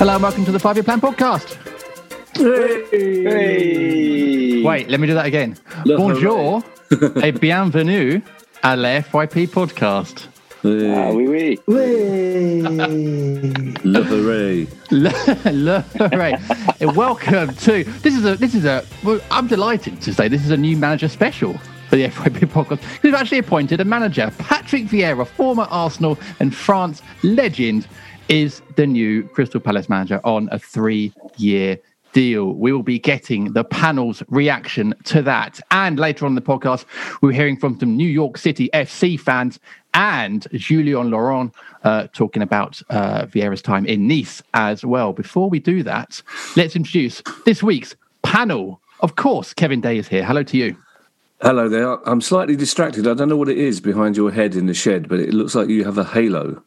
Hello and welcome to the Five Year Plan podcast. Hey. Wait, let me do that again. Le Bonjour et bienvenue à la FYP podcast. Ah, oui, oui. Le hooray. Le, le, hooray. And welcome to this is a this is a well, I'm delighted to say this is a new manager special for the FYP podcast. We've actually appointed a manager, Patrick Vieira, former Arsenal and France legend, is the new Crystal Palace manager on a three-year deal. We will be getting the panel's reaction to that. And later on in the podcast, we're hearing from some New York City FC fans and Julien Laurens uh, talking about uh, Vieira's time in Nice as well. Before we do that, let's introduce this week's panel. Of course, Kevin Day is here. Hello to you. Hello there. I'm slightly distracted. I don't know what it is behind your head in the shed, but it looks like you have a halo.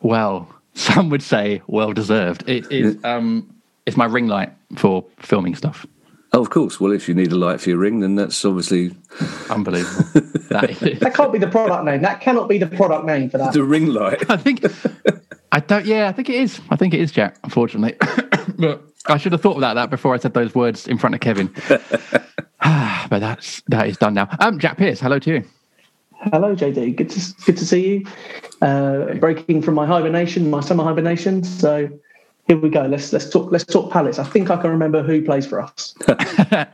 Well, some would say well deserved. It is um it's my ring light for filming stuff. Oh, of course. Well, if you need a light for your ring, then that's obviously Unbelievable. that is, That can't be the product name. That cannot be the product name for that. the ring light. I think I don't yeah, I think it is. I think it is Jack, unfortunately. but I should have thought about that before I said those words in front of Kevin. but that's that is done now. Um Jack Pierce, hello to you. Hello, JD. Good to good to see you. Uh, breaking from my hibernation, my summer hibernation. So here we go. Let's let's talk let's talk Palace. I think I can remember who plays for us.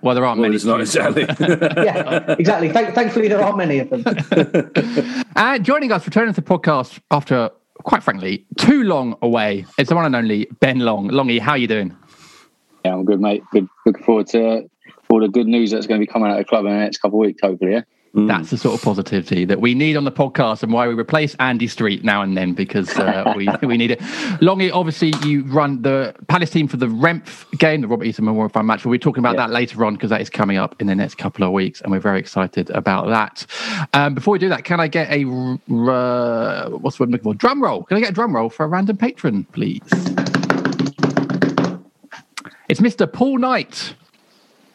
well, there aren't Well, many. it's not exactly. Yeah, exactly. Thank, thankfully, there aren't many of them. Uh, joining us, returning to the podcast after, quite frankly, too long away. It's the one and only Ben Long. Longy, how are you doing? Yeah, I'm good, mate. Good. Looking forward to all the good news that's going to be coming out of the club in the next couple of weeks, hopefully. Yeah. That's the sort of positivity that we need on the podcast, and why we replace Andy Street now and then because uh, we we need it. Longy, obviously, you run the Palace team for the REMF game, the Robert Eaton Memorial Fund match. We'll be talking about Yeah. that later on because that is coming up in the next couple of weeks, and we're very excited about that. Um, before we do that, can I get a r- uh, what's the word I'm looking for? Drum roll. Can I get a drum roll for a random patron, please? It's Mr. Paul Knight.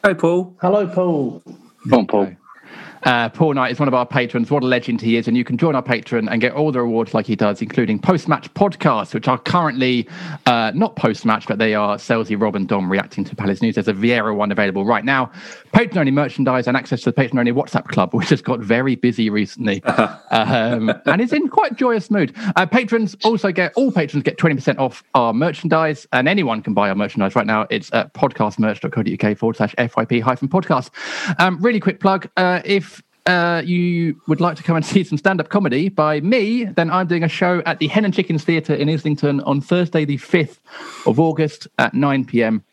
hey, Paul. Hello, Paul. Come on, Paul. Uh, Paul Knight is one of our patrons. What a legend he is. And you can join our patron and get all the rewards like he does, including post match podcasts, which are currently uh, not post match, but they are Selzy, Rob, and Dom reacting to Palace News. There's a Vieira one available right now. Patron only merchandise and access to the patron only WhatsApp club, which has got very busy recently um, and is in quite joyous mood. Uh, patrons also get, all patrons get 20% off our merchandise, and anyone can buy our merchandise right now. It's at podcastmerch.co.uk forward slash FYP hyphen podcast. Um, really quick plug uh, if uh, you would like to come and see some stand-up comedy by me, then I'm doing a show at the Hen and Chickens Theatre in Islington on Thursday, the 5th of August at 9 p.m.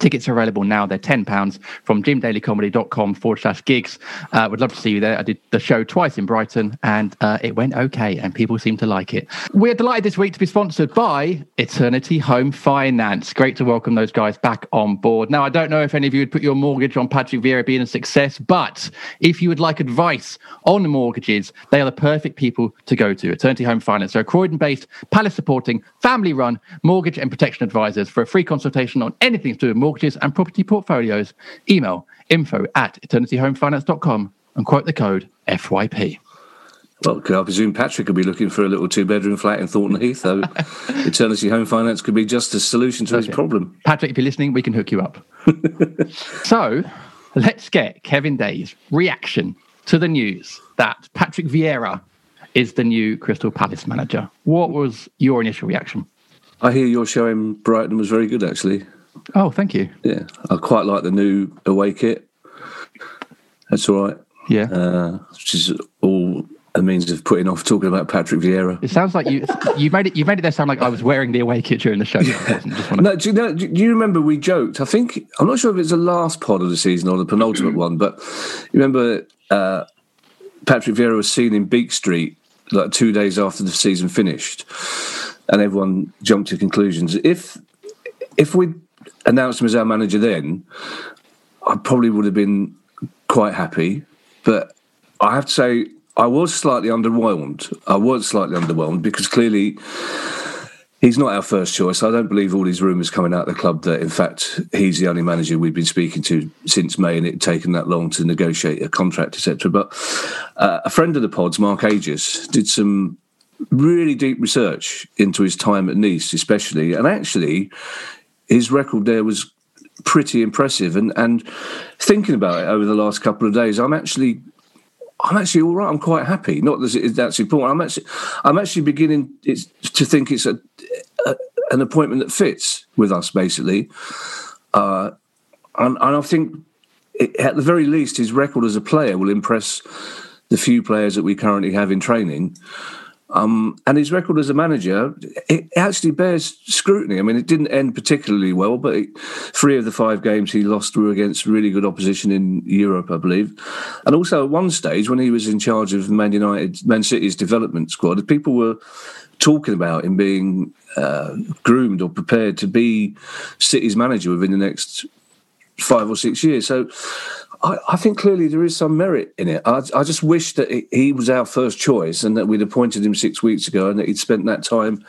Tickets are available now. They're £10 from jimdailycomedy.com forward slash gigs. Uh, would love to see you there. I did the show twice in Brighton and uh, it went okay and people seem to like it. We're delighted this week to be sponsored by Eternity Home Finance. Great to welcome those guys back on board. Now, I don't know if any of you would put your mortgage on Patrick Vieira being a success, but if you would like advice on mortgages, they are the perfect people to go to. Eternity Home Finance. They're Croydon based, Palace supporting, family run mortgage and protection advisors. For a free consultation on anything to do with mortgages and property portfolios, email info at eternityhomefinance.com and quote the code FYP. Well, I presume Patrick could be looking for a little two-bedroom flat in Thornton Heath, though. Eternity Home Finance could be just a solution to his Okay. problem. Patrick, if you're listening, we can hook you up. so let's get Kevin Day's reaction to the news that Patrick Vieira is the new Crystal Palace manager. What was your initial reaction? I hear your show in Brighton was very good, actually. Oh, thank you. Yeah, I quite like the new away kit. That's all right. Yeah. Uh, which is all a means of putting off talking about Patrick Vieira. It sounds like you you made it you made it there sound like I was wearing the away kit during the show. I wanna- No, do you, know, do you remember we joked? I think I'm not sure if it's the last pod of the season or the penultimate one, but you remember uh, Patrick Vieira was seen in Beak Street like two days after the season finished, and everyone jumped to conclusions. If if we announced him as our manager then, I probably would have been quite happy. But I have to say, I was slightly underwhelmed. I was slightly underwhelmed because clearly he's not our first choice. I don't believe all these rumours coming out of the club that, in fact, he's the only manager we've been speaking to since May and it had taken that long to negotiate a contract, etc. But uh, a friend of the pods, Mark Aegis, did some really deep research into his time at Nice, especially. And actually, his record there was pretty impressive. And, and thinking about it over the last couple of days, I'm actually I'm actually all right. I'm quite happy. Not that that's important. I'm actually, I'm actually beginning to think it's a, a an appointment that fits with us, basically. Uh, and, and I think, it, at the very least, his record as a player will impress the few players that we currently have in training. Um, and his record as a manager, it actually bears scrutiny. I mean, it didn't end particularly well, but it, three of the five games he lost were against really good opposition in Europe, I believe. And also at one stage, when he was in charge of Man United, Man City's development squad, people were talking about him being uh, groomed or prepared to be City's manager within the next five or six years. So I, I think clearly there is some merit in it. I, I just wish that he- was our first choice and that we'd appointed him six weeks ago and that he'd spent that time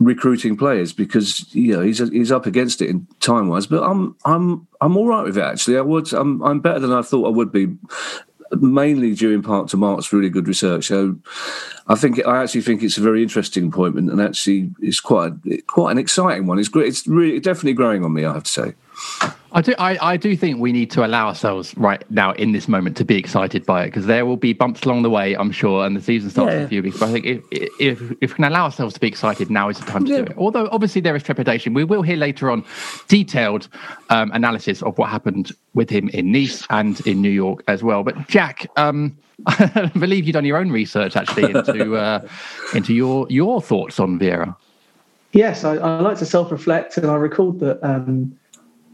recruiting players because you know he's he's up against it in time wise. But I'm I'm I'm all right with it actually. I would I'm I'm better than I thought I would be. Mainly due in part to Mark's really good research. So, I think I actually think it's a very interesting appointment, and actually it's quite quite an exciting one. It's great. It's really definitely growing on me. I have to say. I do. I, I do think we need to allow ourselves right now in this moment to be excited by it because there will be bumps along the way, I'm sure, and the season starts in Yeah. a few weeks. But I think if, if if we can allow ourselves to be excited, now is the time to Yeah. do it. Although obviously there is trepidation. We will hear later on detailed um, analysis of what happened with him in Nice and in New York as well. But Jack, um, I believe you've done your own research actually into uh, into your your thoughts on Vieira. Yes, I, I like to self-reflect, and I recalled that um,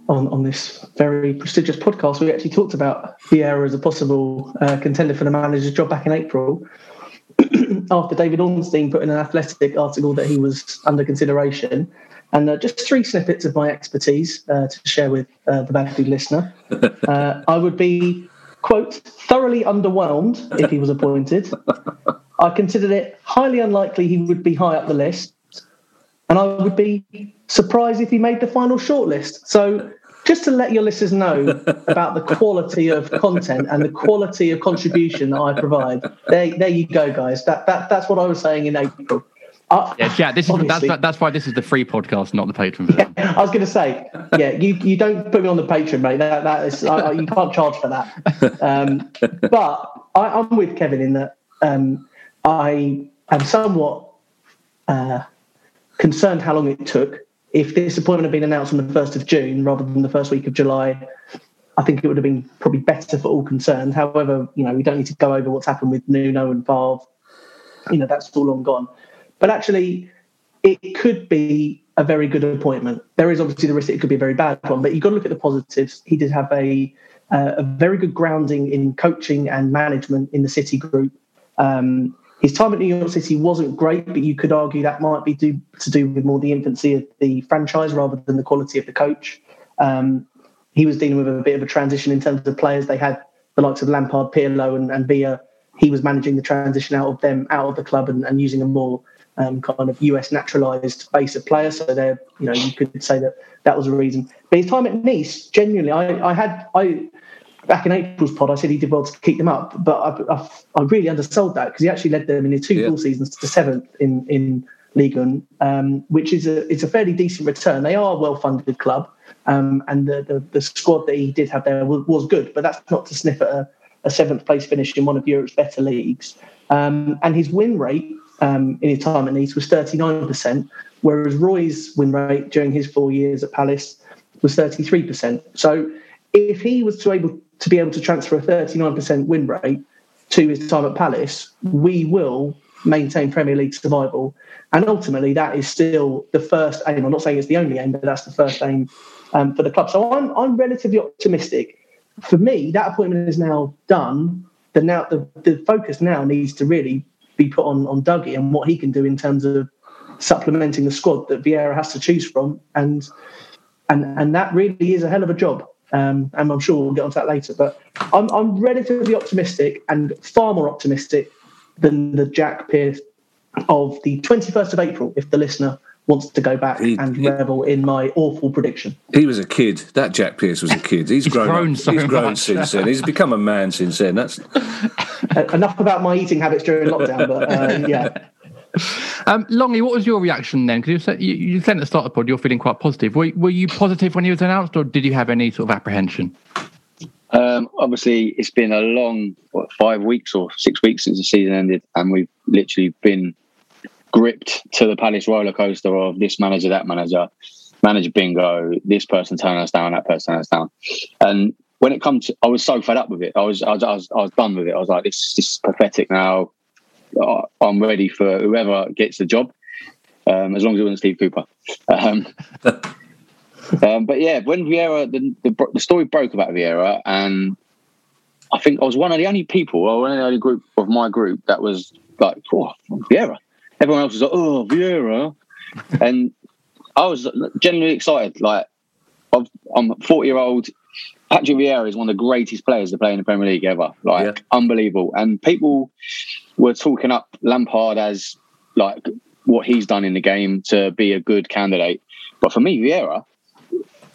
on on this very prestigious podcast, we actually talked about Vieira as a possible uh, contender for the manager's job back in April. After David Ornstein put in an athletic article that he was under consideration, and uh, just three snippets of my expertise uh, to share with uh, the Badfield listener. Uh, I would be, quote, thoroughly underwhelmed if he was appointed. I considered it highly unlikely he would be high up the list and I would be surprised if he made the final shortlist. So, just to let your listeners know about the quality of content and the quality of contribution that I provide, there, there you go, guys. That, that that's what I was saying in April. Uh, Yeah, Jack. This is that's that's why this is the free podcast, not the patron. version. I was going to say, yeah, you, you don't put me on the Patreon, mate. That, that is, I, you can't charge for that. Um, but I, I'm with Kevin in that um, I am somewhat uh, concerned how long it took. If this appointment had been announced on the 1st of June rather than the first week of July, I think it would have been probably better for all concerned. However, you know, we don't need to go over what's happened with Nuno and Favre. You know, that's all long gone. But actually, it could be a very good appointment. There is obviously the risk it could be a very bad one, but you've got to look at the positives. He did have a uh, a very good grounding in coaching and management in the City group. Um, his time at New York City wasn't great, but you could argue that might be due, to do with more the infancy of the franchise rather than the quality of the coach. Um, he was dealing with a bit of a transition in terms of players. They had the likes of Lampard, Pirlo, and, and Villa. He was managing the transition out of them, out of the club, and, and using a more um, kind of US naturalised base of players. So there, you know, you could say that that was a reason. But his time at Nice, genuinely, I, I had I back in April's pod, I said he did well to keep them up, but I, I, I really undersold that because he actually led them in his two Yeah. full seasons to seventh in in Ligue 1, um, which is a it's a fairly decent return. They are a well funded club, um, and the, the the squad that he did have there was, was good, but that's not to sniff at a, a seventh place finish in one of Europe's better leagues. Um, and his win rate um, in his time at Nice was 39%, whereas Roy's win rate during his four years at Palace was 33%. So if he was to able to be able to transfer a 39% win rate to his time at Palace, we will maintain Premier League survival. And ultimately, that is still the first aim. I'm not saying it's the only aim, but that's the first aim um, for the club. So I'm, I'm relatively optimistic. For me, that appointment is now done. The now the, the focus now needs to really be put on on Dougie and what he can do in terms of supplementing the squad that Vieira has to choose from, and and and that really is a hell of a job. Um, and I'm sure we'll get onto that later. But I'm I'm relatively optimistic and far more optimistic than the Jack Pierce of the 21st of April. If the listener wants to go back He- and he- revel in my awful prediction. He was a kid. That Jack Pierce was a kid. He's grown. grown so He's grown much. since then. He's become a man since then. That's Uh, enough about my eating habits during lockdown, but uh, yeah. Um, Longy, what was your reaction then? Because you said you, you said at the start of the pod you're feeling quite positive. Were, were you positive when he was announced, or did you have any sort of apprehension? Um, obviously, it's been a long what, five weeks or six weeks since the season ended, and we've literally been gripped to the Palace roller coaster of this manager, that manager, manager bingo, this person turning us down, that person turning us down. And when it comes to, I was so fed up with it. I was, I was, I was, I was done with it. I was like, this, this is pathetic now. I- I'm ready for whoever gets the job, um, as long as it wasn't Steve Cooper. Um, um, but yeah, when Vieira, the, the, the story broke about Vieira, and I think I was one of the only people, or one of the only group of my group that was like, oh, Vieira. Everyone else was like, oh, Vieira. and I was genuinely excited. Like, I've, I'm a 40 year old. Patrick Vieira is one of the greatest players to play in the Premier League ever. Like, Yeah. unbelievable. And people were talking up Lampard as like what he's done in the game to be a good candidate. But for me, Vieira,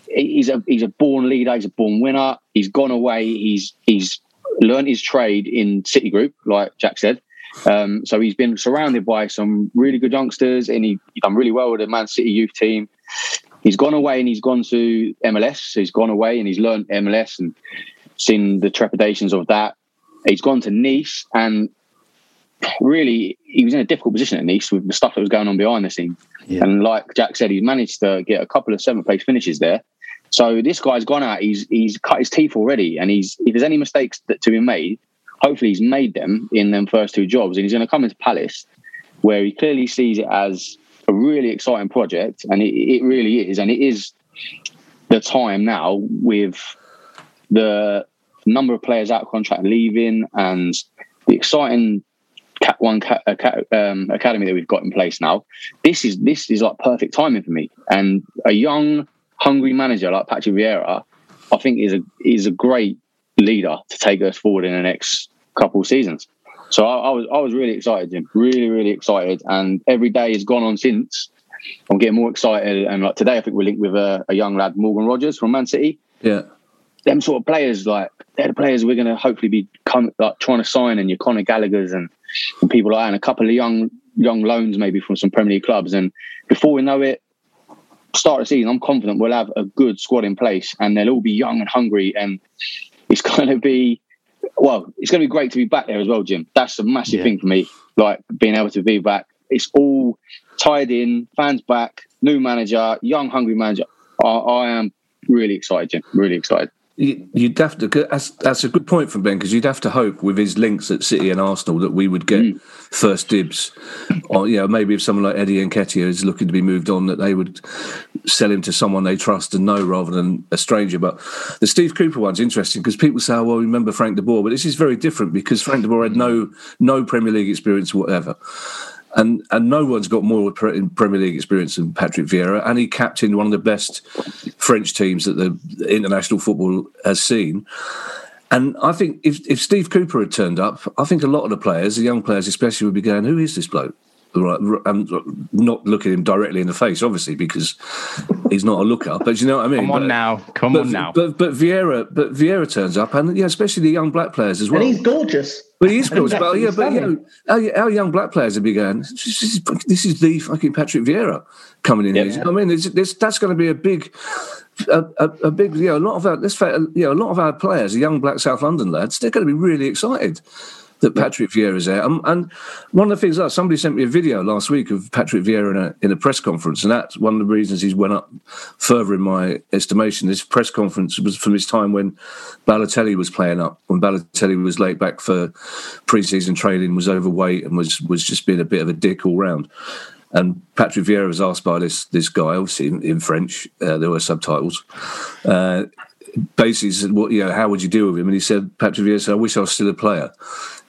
he's a he's a born leader. He's a born winner. He's gone away. He's he's learned his trade in City Group, like Jack said. Um, so he's been surrounded by some really good youngsters, and he, he done really well with the Man City youth team. He's gone away and he's gone to MLS. He's gone away and he's learned MLS and seen the trepidations of that. He's gone to Nice and really he was in a difficult position at Nice with the stuff that was going on behind the scenes. Yeah. And like Jack said, he's managed to get a couple of seventh place finishes there. So this guy's gone out. He's he's cut his teeth already, and he's if there's any mistakes that to be made, hopefully he's made them in them first two jobs, and he's going to come into Palace, where he clearly sees it as a really exciting project, and it, it really is, and it is the time now with the number of players out of contract leaving and the exciting Cat One cat, uh, cat, um, academy that we've got in place now. This is this is like perfect timing for me, and a young, hungry manager like Patrick Vieira, I think is a is a great leader to take us forward in the next couple of seasons. So I, I was I was really excited, Jim. Really, really excited, and every day has gone on since. I'm getting more excited, and like today, I think we're linked with a, a young lad, Morgan Rogers from Man City yeah. them sort of players, like they're the players we're going to hopefully be come, like trying to sign, and your Conor Gallagher's and, and people like that, and a couple of young young loans maybe from some Premier League clubs. And before we know it, start of the season, I'm confident we'll have a good squad in place, and they'll all be young and hungry, and it's going to be well, it's going to be great to be back there as well, Jim. That's a massive Yeah. thing for me, like being able to be back. It's all tied in, fans back, new manager, young hungry manager. I, I am really excited, Jim. Really excited. You- You'd have to. That's, that's a good point from Ben because you'd have to hope with his links at City and Arsenal that we would get hmm. first dibs. Or you know, maybe if someone like Eddie Nketiah is looking to be moved on, that they would sell him to someone they trust and know rather than a stranger. But the Steve Cooper one's interesting because people say, "Oh, well, remember Frank de Boer," but this is very different because Frank de Boer had hmm. no no Premier League experience whatever. And and no one's got more pre- Premier League experience than Patrick Vieira, and he captained one of the best French teams that the international football has seen. And I think if, if Steve Cooper had turned up, I think a lot of the players, the young players especially, would be going, "Who is this bloke?" Right, and um, not looking him directly in the face, obviously, because he's not a looker. But you know what I mean. Come on But- now. Come but, on now. But but Vieira, but Vieira turns up, and yeah, especially the young black players as well. And he's gorgeous. But he is And he's good. But yeah, but you know, our, our young black players would be going. This is, this is the fucking Patrick Vieira coming in Yeah. here. You know what I mean, it's, it's, that's going to be a big, a, a, a big. You know, a lot of our let's you know, a lot of our players, the young black South London lads, they're going to be really excited that Patrick Vieira is there. Um, and one of the things that somebody sent me a video last week of Patrick Vieira in a, in a press conference, and that's one of the reasons he's went up further in my estimation. This press conference was from his time when Balotelli was playing up, when Balotelli was late back for pre-season training, was overweight, and was was just being a bit of a dick all round. And Patrick Vieira was asked by this this guy, obviously in, in French, uh, there were subtitles. Uh, basically said, "What you know? How would you deal with him?" And he said, "Patrick Vieira said, I wish I was still a player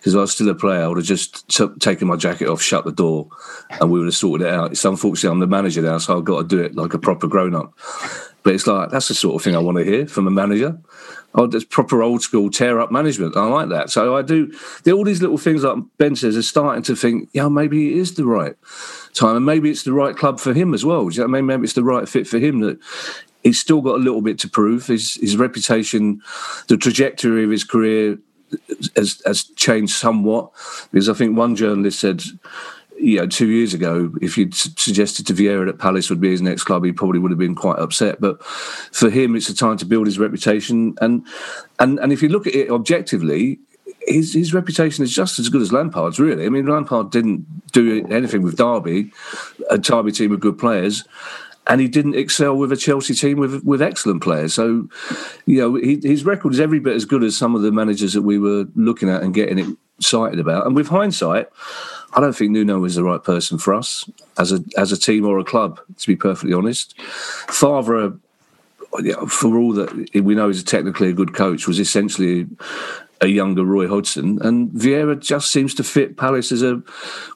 because I was still a player, I would have just t- taken my jacket off, shut the door, and we would have sorted it out. It's unfortunately I'm the manager now, so I've got to do it like a proper grown up. But it's like that's the sort of thing I want to hear from a manager. Oh, that's proper old school tear up management. I like that. So I do. All these little things like Ben says are starting to think, yeah, maybe it is the right time, and maybe it's the right club for him as well. You know I mean? Maybe it's the right fit for him that he's still got a little bit to prove. His his reputation, the trajectory of his career has, has changed somewhat. Because I think one journalist said, you know, two years ago, if you'd suggested to Vieira that Palace would be his next club, he probably would have been quite upset. But for him, it's a time to build his reputation. And and and if you look at it objectively. His, his reputation is just as good as Lampard's, really. I mean, Lampard didn't do anything with Derby, a Derby team of good players and he didn't excel with a Chelsea team with with excellent players. So, you know, he, his record is every bit as good as some of the managers that we were looking at and getting excited about. And with hindsight, I don't think Nuno was the right person for us as a as a team or a club. To be perfectly honest, Favre. For all that we know he's a technically a good coach, was essentially a younger Roy Hodgson, and Vieira just seems to fit Palace as a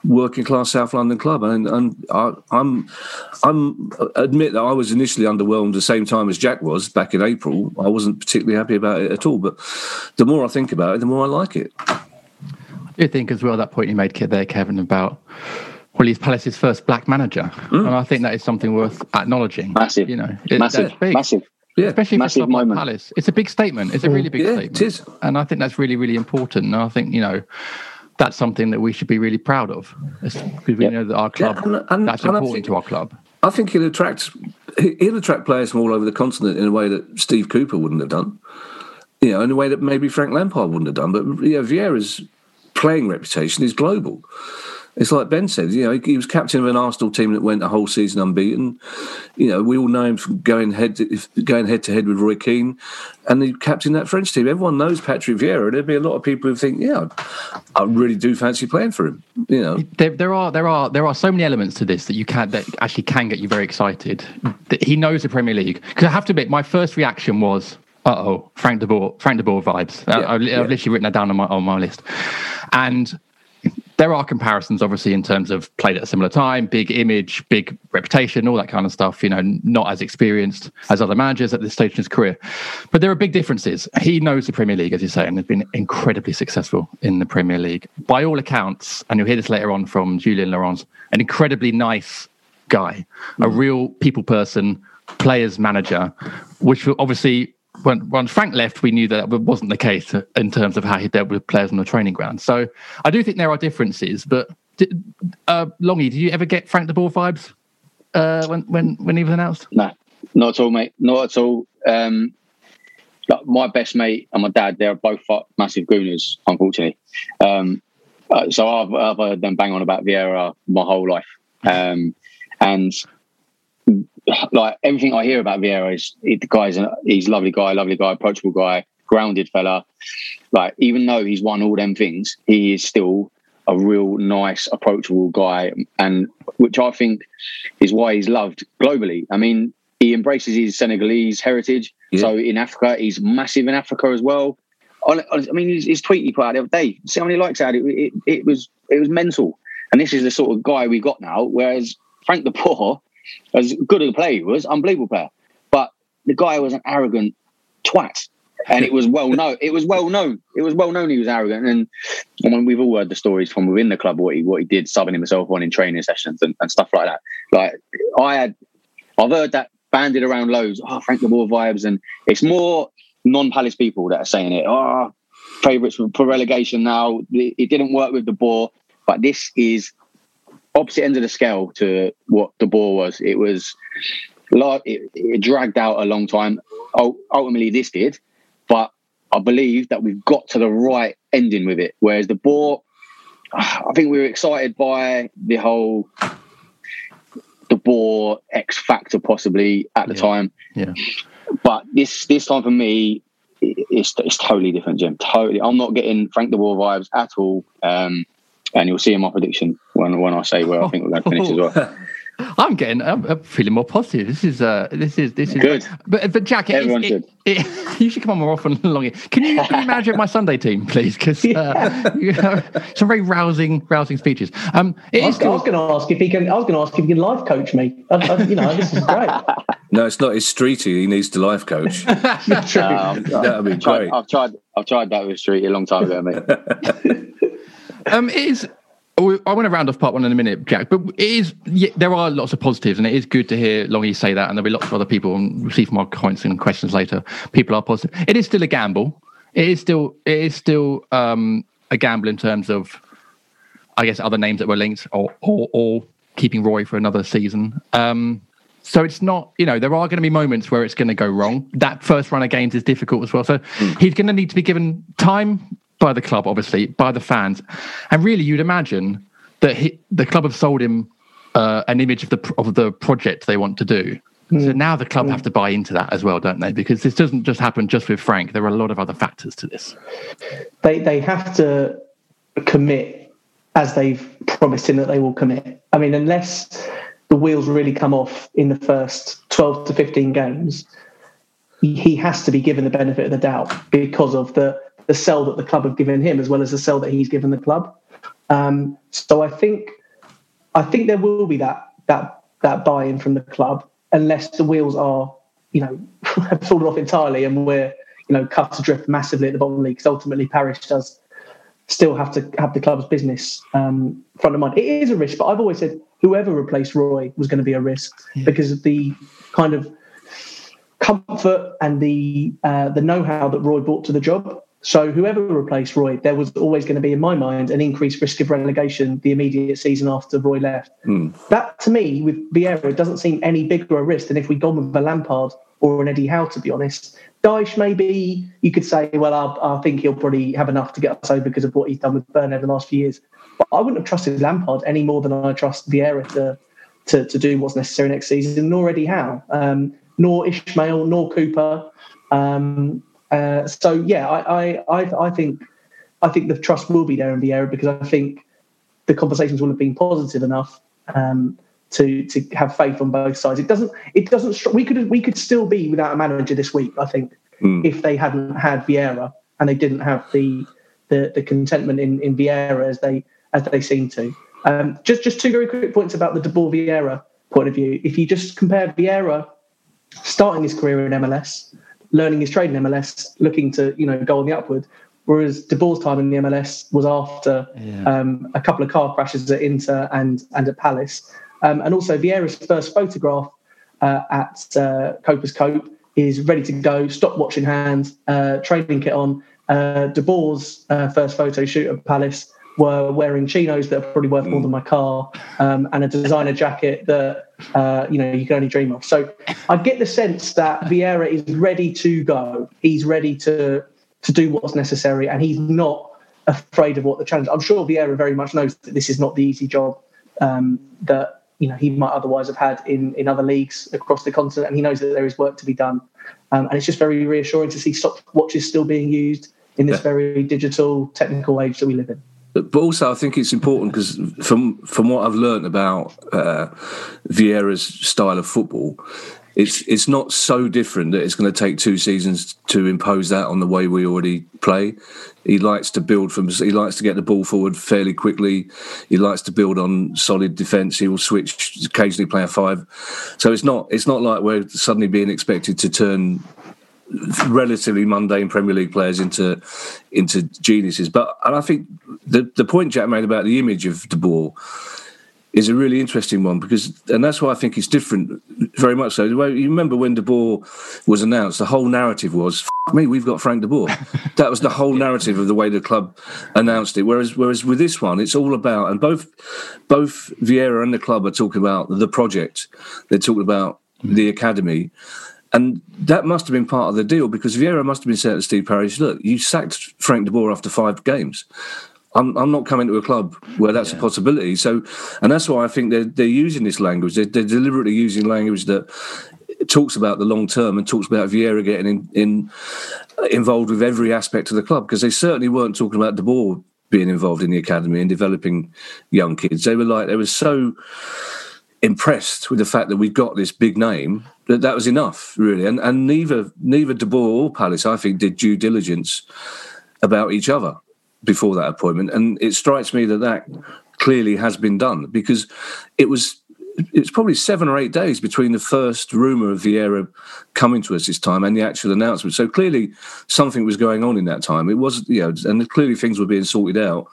working class South London club. And, and I, I'm, I'm admit that I was initially underwhelmed the same time as Jack was back in April. I wasn't particularly happy about it at all, but the more I think about it, the more I like it. I do think as well that point you made there, Kevin, about well, he's Palace's first black manager, mm. and I think that is something worth acknowledging. Massive. you know, it- massive, big. massive. Yeah, especially for a massive club like moment. Palace. It's a big statement. It's a really big Yeah, statement. it is. and I think that's really, really important. And I think you know that's something that we should be really proud of, because we Yep. know that our club and- and- that's and important think- to our club. I think he'll attract he'll attract players from all over the continent in a way that Steve Cooper wouldn't have done. You know, in a way that maybe Frank Lampard wouldn't have done. But yeah, Vieira's playing reputation is global. It's like Ben said, you know, he, was captain of an Arsenal team that went a whole season unbeaten. You know, we all know him from going head to, going head to head with Roy Keane, and he captained that French team. Everyone knows Patrick Vieira. There'd be a lot of people who think, yeah, I really do fancy playing for him. You know, There, there are there are there are so many elements to this that you can that actually can get you very excited. That he knows the Premier League. Because I have to admit, my first reaction was, "Uh oh, Frank de Boer, Frank de Boer vibes." Yeah, I've, yeah. I've literally written that down on my on my list, and there are comparisons, obviously, in terms of played at a similar time, big image, big reputation, all that kind of stuff. You know, not as experienced as other managers at this stage in his career, but there are big differences. He knows the Premier League, as you say, and has been incredibly successful in the Premier League. By all accounts, and you'll hear this later on from Julien Laurens, an incredibly nice guy, a mm. real people person, players manager, which obviously. When, when Frank left, we knew that that wasn't the case in terms of how he dealt with players on the training ground. So I do think there are differences. But did, uh, Longy, did you ever get Frank de Boer vibes uh, when when when he was announced? No, not at all, mate. Not at all. Um, my best mate and my dad, they're both massive gooners, unfortunately. Um, uh, so I've, I've heard them bang on about Vieira my whole life. Um, and like everything I hear about Vieira is it, the guy's a, he's a lovely guy, lovely guy, approachable guy, grounded fella. Like even though he's won all them things, he is still a real nice, approachable guy, and which I think is why he's loved globally. I mean, he embraces his Senegalese heritage. Yeah. So in Africa, he's massive in Africa as well. I I mean, his, his tweet he put out the other day. See how many likes had. It, it, it was it was mental. And this is the sort of guy we got now. Whereas Frank de Boer, as good as a player he was, unbelievable player, but the guy was an arrogant twat. And it was well known. It was well known. It was well known he was arrogant. And I mean, we've all heard the stories from within the club what he what he did, subbing himself on in training sessions and, and stuff like that. Like I had, I've heard that banded around loads. Oh, Frank de Boer vibes, and it's more non-Palace people that are saying it. Oh, favourites for, relegation now. It, it didn't work with de Boer, but this is opposite end of the scale to what the Boer was. It was like it, it dragged out a long time. Oh, ultimately, this did, but I believe that we've got to the right ending with it. Whereas de Boer, I think we were excited by the whole de Boer X factor possibly at the Yeah. time. Yeah. But this this time for me, it's it's totally different, Jim. Totally, I'm not getting Frank de Boer vibes at all. Um, and you'll see in my prediction when when I say where I think we're going to finish as well. I'm getting. I'm, I'm feeling more positive. This is. Uh, this is. This is Good. But but Jack, it, is- Everyone it, should. it- you should come on more often along it. Can you be manager of my Sunday team, please? Because uh, you know, some very rousing, rousing speeches. Um, it I was, was going to ask if he can. I was going to ask if he can life coach me. I, I, you know, this is great. No, it's not his streety. He needs to life coach. True. Um, That'd be I've tried, great. I've tried. I've tried that with Street a long time ago, mate. Um, it is. We- I want to round off part one in a minute, Jack. But it is. Yeah, there are lots of positives, and it is good to hear Longy say that. And there'll be lots of other people and receive more comments and questions later. People are positive. It is still a gamble. It is still. It is still um, a gamble in terms of, I guess, other names that were linked, or or, or keeping Roy for another season. Um, so it's not, you know, there are going to be moments where it's going to go wrong. That first run of games is difficult as well. So he's going to need to be given time by the club, obviously, by the fans, and really, you'd imagine that he, the club have sold him uh, an image of the of the project they want to do. So now the club have to buy into that as well, don't they? Because this doesn't just happen just with Frank. There are a lot of other factors to this. they they have to commit as they've promised him that they will commit. I mean, unless the wheels really come off in the first 12 to 15 games, he has to be given the benefit of the doubt because of the, the sell that the club have given him as well as the sell that he's given the club. Um, so I think I think there will be that that that buy-in from the club unless the wheels are, you know, have fallen off entirely and we're, you know, cut adrift massively at the bottom league. Because ultimately, Parish does still have to have the club's business um, front of mind. It is a risk, but I've always said whoever replaced Roy was going to be a risk because of the kind of comfort and the uh, the know-how that Roy brought to the job. So whoever replaced Roy, there was always going to be, in my mind, an increased risk of relegation the immediate season after Roy left. That to me, with Vieira, doesn't seem any bigger a risk than if we'd gone with a Lampard or an Eddie Howe, to be honest. Dyche, maybe you could say, well, I, I think he'll probably have enough to get us over because of what he's done with Burn over the last few years. But I wouldn't have trusted Lampard any more than I trust Vieira to, to, to do what's necessary next season, nor Eddie Howe, um, nor Ishmael, nor Cooper. Um, uh, so yeah, I, I, I, I think I think the trust will be there in Vieira because I think the conversations will have been positive enough um, to to have faith on both sides. It doesn't it doesn't we could we could still be without a manager this week. I think if they hadn't had Vieira and they didn't have the the, the contentment in, in Vieira as they as they seem to. Um, just just two very quick points about the De Boer Vieira point of view. If you just compare Vieira starting his career in MLS, learning his trade in MLS, looking to you know go on the upward. Whereas De Boer's time in the MLS was after um, a couple of car crashes at Inter and and at Palace, um, and also Vieira's first photograph uh, at uh, Copers Cope is ready to go, stopwatch in hand, uh, training kit on. Uh, De Boer's uh, first photo shoot at Palace were wearing chinos that are probably worth more than my car um, and a designer jacket that uh, you know you can only dream of. So I get the sense that Vieira is ready to go. He's ready to to do what's necessary, and he's not afraid of what the challenge. I'm sure Vieira very much knows that this is not the easy job um, that you know he might otherwise have had in in other leagues across the continent, and he knows that there is work to be done. Um, and it's just very reassuring to see stopwatches still being used in this very digital, technical age that we live in. But also, I think it's important because from from what I've learned about uh, Vieira's style of football, it's it's not so different that it's going to take two seasons to impose that on the way we already play. He likes to build from. He likes to get the ball forward fairly quickly. He likes to build on solid defence. He will switch occasionally, play a five. So it's not it's not like we're suddenly being expected to turn relatively mundane Premier League players into into geniuses. But and I think the the point Jack made about the image of De Boer is a really interesting one because and that's why I think it's different very much so. You remember when De Boer was announced, the whole narrative was "F- me, we've got Frank De Boer. that was the whole narrative of the way the club announced it. Whereas whereas with this one, it's all about and both both Vieira and the club are talking about the project. They're talking about mm. the academy And that must have been part of the deal because Vieira must have been saying to Steve Parish, look, you sacked Frank de Boer after five games. I'm, I'm not coming to a club where that's a possibility. So, and that's why I think they're, they're using this language. They're, they're deliberately using language that talks about the long term and talks about Vieira getting in, in involved with every aspect of the club because they certainly weren't talking about De Boer being involved in the academy and developing young kids. They were like, they were so impressed with the fact that we've got this big name that that was enough, really. And and neither neither De Boer or Palace, I think, did due diligence about each other before that appointment. And it strikes me that that clearly has been done because it was it's probably seven or eight days between the first rumor of Vieira coming to us this time and the actual announcement. So clearly something was going on in that time. It was, you know, and clearly things were being sorted out.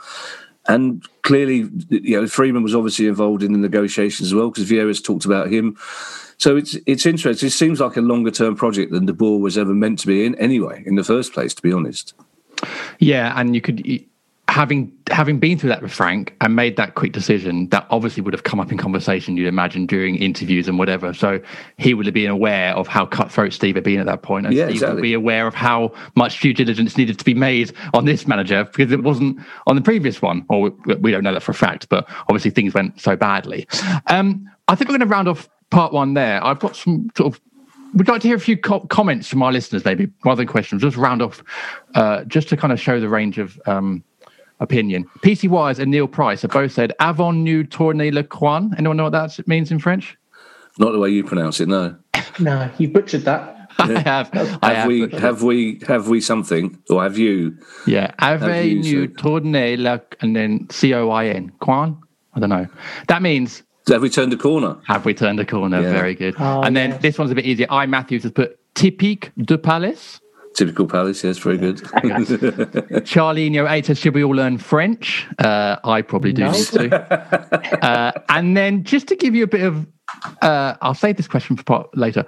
And clearly, you know, Freeman was obviously involved in the negotiations as well because Vieira's talked about him. So it's it's interesting. It seems like a longer term project than De Boer was ever meant to be in anyway, in the first place, to be honest. Yeah, and you could having having been through that with Frank and made that quick decision, that obviously would have come up in conversation. You'd imagine during interviews and whatever. So he would have been aware of how cutthroat Steve had been at that point, and Yeah, Steve exactly. would be aware of how much due diligence needed to be made on this manager because it wasn't on the previous one. Or we, we don't know that for a fact, but obviously things went so badly. Um, I think we're going to round off part one there. I've got some sort of We'd like to hear a few co- comments from our listeners, maybe rather than questions. Just round off, uh, just to kind of show the range of um, opinion. PC Wise and Neil Price have both said "Avant nous tourner le coin." Anyone know what that means in French? Not the way you pronounce it, no. No, you butchered that. I have. I Have have. we but- have we have we something or have you? yeah, Ave you nous said- tourner le and then C O I N coin. I don't know. That means Have we turned a corner? have we turned a corner? Yeah. Very good. Oh, and then yes. this one's a bit easier. I Matthews has put typique de Palace. Typical Palace, yes, very good. Charlino 8 says, should we all learn French? Uh, I probably do No. need to. uh, and then just to give you a bit of, uh, I'll save this question for part later.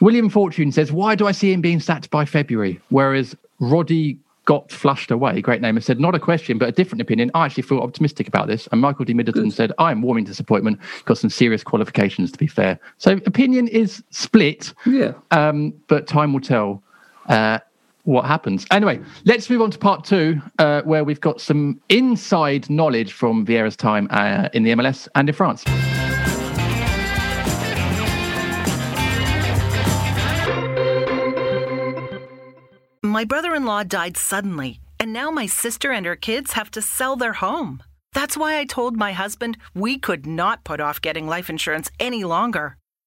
William Fortune says, why do I see him being sacked by February? Whereas Roddy got flushed away, great name, and said, not a question, but a different opinion. I actually feel optimistic about this. And Michael D. Middleton said, I am warming disappointment. Got some serious qualifications, to be fair. So opinion is split yeah. um, but time will tell uh, what happens. Anyway, let's move on to part two, uh, where we've got some inside knowledge from Vieira's time uh, in the MLS and in France. My brother in law died suddenly, and now my sister and her kids have to sell their home. That's why I told my husband we could not put off getting life insurance any longer.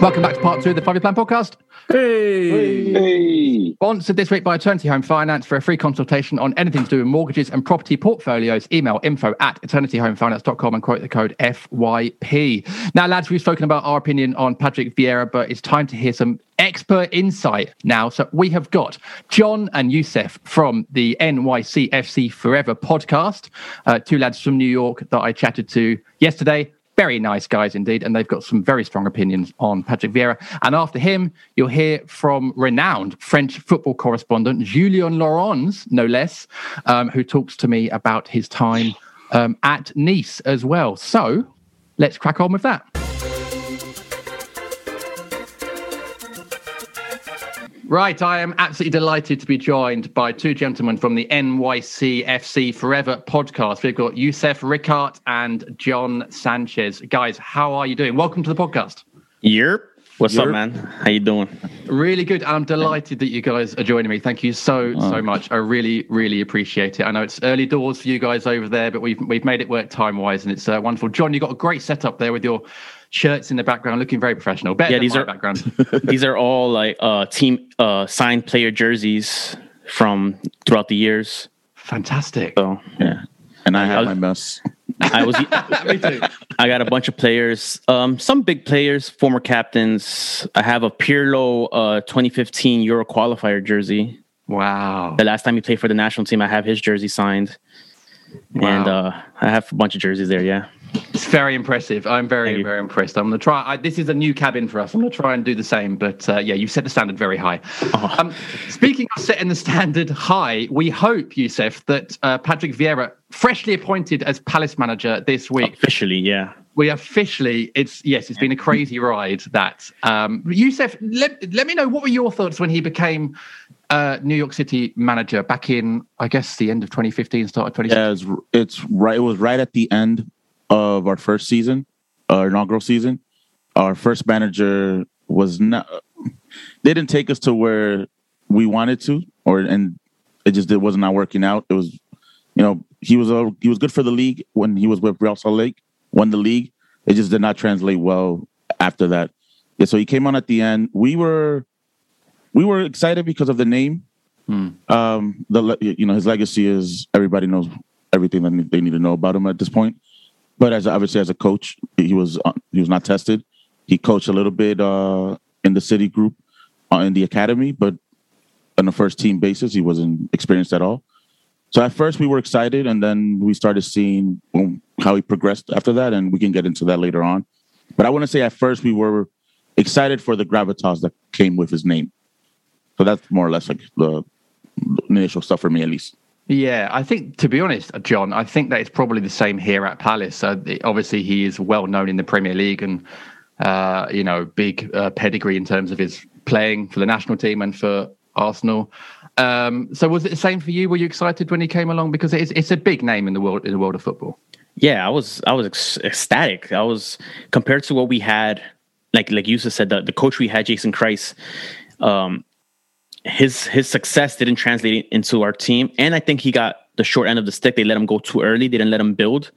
Welcome back to part two of the Five Year Plan podcast. Hey. Hey. Sponsored this week by Eternity Home Finance for a free consultation on anything to do with mortgages and property portfolios. Email info at eternityhomefinance.com and quote the code FYP. Now, lads, we've spoken about our opinion on Patrick Vieira, but it's time to hear some expert insight now. So we have got Jon and Yousef from the NYCFC Forever podcast, uh, two lads from New York that I chatted to yesterday. Very nice guys indeed, and they've got some very strong opinions on Patrick Vieira. And after him, you'll hear from renowned French football correspondent Julien Laurens, no less, um, who talks to me about his time um, at Nice as well. So let's crack on with that. Right, I am absolutely delighted to be joined by two gentlemen from the NYCFC Forever podcast. We've got Yousef Rickart and Jon Sanchez. Guys, how are you doing? Welcome to the podcast. Yep. What's up, man? How you doing? Really good. I'm delighted that you guys are joining me. Thank you so Oh. so much. I really really appreciate it. I know it's early doors for you guys over there, but we've we've made it work time wise, and it's uh, wonderful. Jon, you have got a great setup there with your shirts in the background, looking very professional. Better Yeah, than these my are- background. These are all like uh, team uh, signed player jerseys from throughout the years. Fantastic. So yeah, and I have was- my mess. I was. Me too. I got a bunch of players. Um, some big players, former captains. I have a Pirlo uh, 2015 Euro qualifier jersey. Wow. The last time he played for the national team, I have his jersey signed. And uh, I have a bunch of jerseys there. Yeah. It's very impressive. I'm very, very impressed. I'm going to try. I, this is a new cabin for us. I'm going to try and do the same. But uh, yeah, you've set the standard very high. Um, speaking of setting the standard high, we hope, Yousef, that uh, Patrick Vieira, freshly appointed as Palace manager this week, Officially, yeah. we officially, it's yes, it's been a crazy ride. That um, Yousef, let, let me know what were your thoughts when he became uh, New York City manager back in, I guess, the end of 2015, start of 2016. Yeah, it's, it's right. It was right at the end of our first season, our inaugural season. Our first manager was not. They didn't take us to where we wanted to, or and it just it was not working out. It was, you know, he was a, he was good for the league when he was with Real Salt Lake, won the league. It just did not translate well after that. Yeah, so he came on at the end. We were we were excited because of the name. Um, the you know his legacy is everybody knows everything that they need to know about him at this point. But as obviously as a coach, he was uh, he was not tested. He coached a little bit uh, in the city group uh, in the academy, but on a first team basis, he wasn't experienced at all. So at first we were excited, and then we started seeing um, how he progressed after that, and we can get into that later on. But I want to say at first we were excited for the gravitas that came with his name. So that's more or less like the initial stuff for me, at least. Yeah, I think to be honest, Jon, I think that it's probably the same here at Palace. Uh, obviously, he is well known in the Premier League and uh, you know big uh, pedigree in terms of his playing for the national team and for Arsenal. Um, so, was it the same for you? Were you excited when he came along because it's it's a big name in the world in the world of football? Yeah, I was I was ec- ecstatic. I was compared to what we had, like like Yousef said, the, the coach we had, Jason Kreis, um, his his success didn't translate into our team, and I think he got the short end of the stick. They let him go too early. They didn't let him build,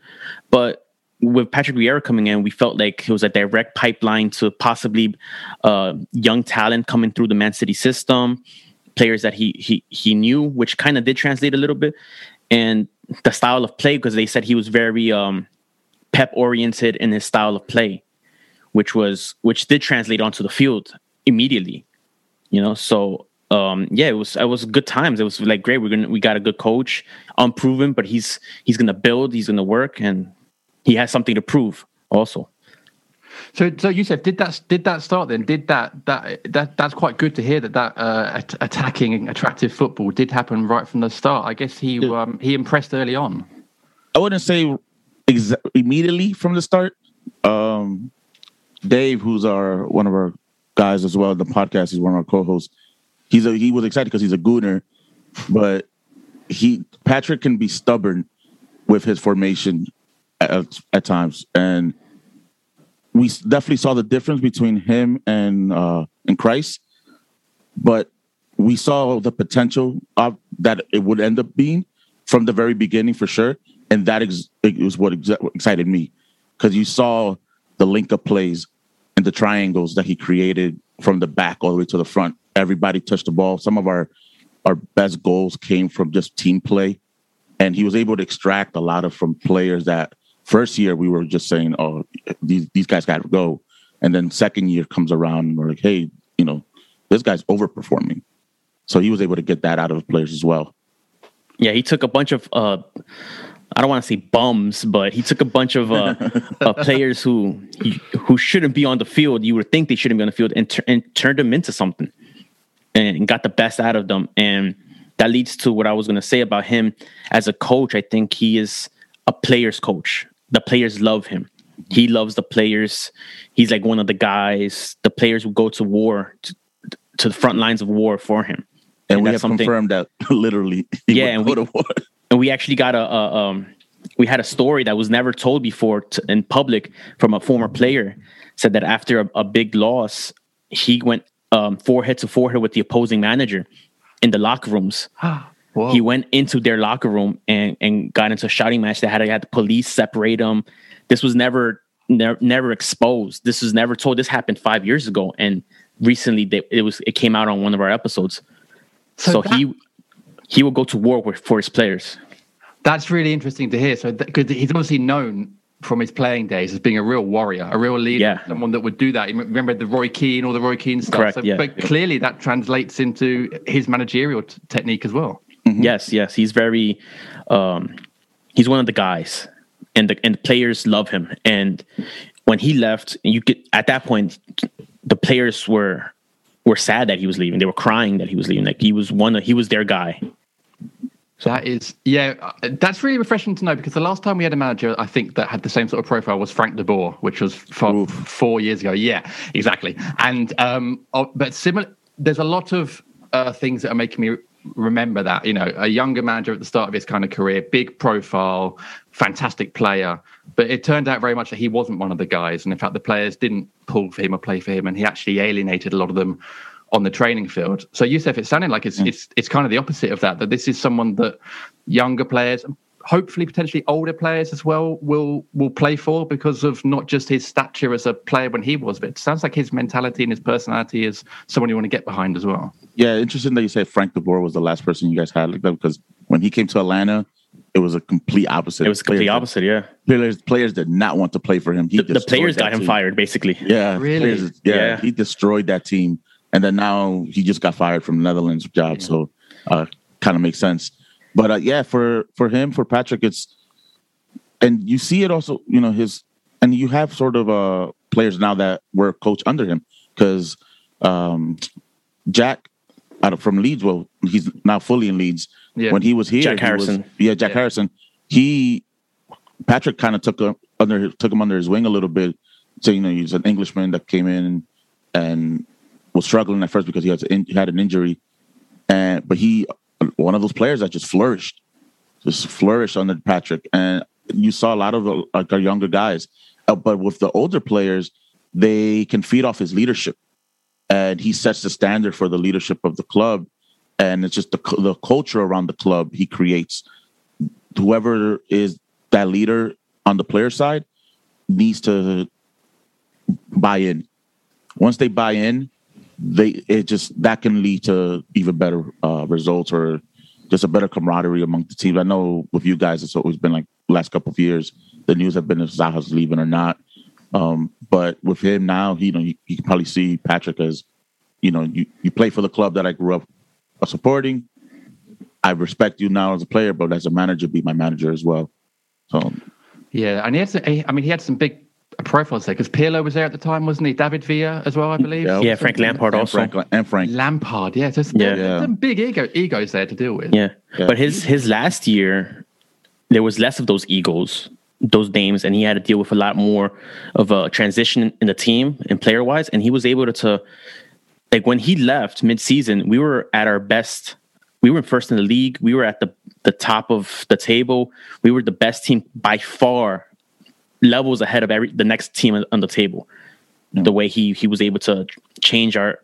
but with Patrick Vieira coming in, we felt like it was a direct pipeline to possibly uh, young talent coming through the Man City system, players that he he he knew, which kind of did translate a little bit, and the style of play because they said he was very um, pep oriented in his style of play, which was which did translate onto the field immediately. You know, so um, yeah, it was it was good times. It was like great. We're gonna we got a good coach, unproven, but he's he's gonna build, he's gonna work, and he has something to prove also. So, so you said, did that did that start then? Did that that that that's quite good to hear that that uh, at- attacking, attractive football did happen right from the start. I guess he um, he impressed early on. I wouldn't say exa- immediately from the start. Um, Dave, who's our one of our guys as well, the podcast, he's one of our co-hosts. He's a, he was excited because he's a gooner, but he Patrick can be stubborn with his formation at, at times, and we definitely saw the difference between him and uh, and Kreis. But we saw the potential of that it would end up being from the very beginning for sure, and that is what ex- excited me because you saw the link up plays and the triangles that he created from the back all the way to the front. Everybody touched the ball. Some of our our best goals came from just team play, and he was able to extract a lot of from players that first year we were just saying, "Oh, these these guys got to go," and then second year comes around and we're like, "Hey, you know, this guy's overperforming." So he was able to get that out of players as well. Yeah, he took a bunch of uh I don't want to say bums, but he took a bunch of uh, uh players who who shouldn't be on the field. You would think they shouldn't be on the field, and, tur- and turned them into something, and got the best out of them. And that leads to what I was going to say about him as a coach. I think he is a player's coach. The players love him. He loves the players. He's like one of the guys. The players will go to war to, to the front lines of war for him. And, we that's have something- confirmed that literally. he yeah, would and we, to war. and we actually got a, a um, we had a story that was never told before t- in public from a former player. Said that after a, a big loss, he went um, forehead to forehead with the opposing manager in the locker rooms. Whoa. He went into their locker room and and got into a shouting match that had had the police separate them. This was never never never exposed. This was never told. This happened five years ago, and recently they, it was it came out on one of our episodes. So So, that- he he will go to war with, for his players. That's really interesting to hear. So, because he's obviously known from his playing days as being a real warrior, a real leader, Yeah. someone that would do that. Remember the Roy Keane, all the Roy Keane stuff. Correct, So, yeah. But clearly, that translates into his managerial t- technique as well. Yes, yes, he's very um he's one of the guys and the and the players love him and when he left you could at that point the players were were sad that he was leaving. They were crying that he was leaving. Like he was one of he was their guy. That is, yeah, uh, that's really refreshing to know because the last time we had a manager, I think that had the same sort of profile was Frank de Boer, which was four, four years ago. Yeah, exactly. And um, oh, but similar, there's a lot of uh, things that are making me remember that. You know, a younger manager at the start of his kind of career, big profile, fantastic player, but it turned out very much that he wasn't one of the guys, and in fact, the players didn't pull for him or play for him, and he actually alienated a lot of them on the training field. So Yousef, it's sounding like it's mm. it's it's kind of the opposite of that. That this is someone that younger players, hopefully potentially older players as well, will will play for because of not just his stature as a player when he was, but it sounds like his mentality and his personality is someone you want to get behind as well. Yeah, interesting that you say Frank De Boer was the last person you guys had like that because when he came to Atlanta, it was a complete opposite. It was complete Players- opposite, yeah. Players players did not want to play for him. He The, the players that got him team. fired basically. Yeah, Really? players- yeah, Yeah. he destroyed that team, and then now he just got fired from the Netherlands job. So, uh, kind of makes sense. But uh, yeah, for for him, for Patrick, it's and you see it also. You know his and you have sort of uh players now that were coached under him because um, Jack out of from Leeds. Well, he's now fully in Leeds. Yeah. When he was here, Jack he was- Harrison. yeah, Jack Harrison. He Patrick kind of took him under took him under his wing a little bit. So you know he's an Englishman that came in and was struggling at first because he had he had an injury, and but he one of those players that just flourished, just flourished under Patrick, and you saw a lot of like our younger guys, Uh, but with the older players, they can feed off his leadership, and he sets the standard for the leadership of the club, and it's just the the culture around the club he creates. Whoever is that leader on the player side needs to buy in. Once they buy in, they it just that can lead to even better uh, results or just a better camaraderie among the teams. I know with you guys, it's always been like last couple of years. The news have been if Zaha's leaving or not. Um, but with him now, you know, you, you can probably see Patrick as, you know, you, you play for the club that I grew up supporting. I respect you now as a player, but as a manager, be my manager as well. So Yeah, and he had, some, I mean, he had some big profiles there because Pirlo was there at the time, wasn't he? David Villa as well, I believe. Yeah, Frank Lampard and also. Frank and Frank. Lampard, yeah. So Yeah. yeah. some big ego, egos there to deal with. Yeah. Yeah. But his his last year, there was less of those egos, those names, and he had to deal with a lot more of a transition in the team and player wise. And he was able to, to like when he left mid season, we were at our best. We were first in the league. We were at the the top of the table. We were the best team by far, levels ahead of every the next team on- the table. Mm. The way he he was able to change our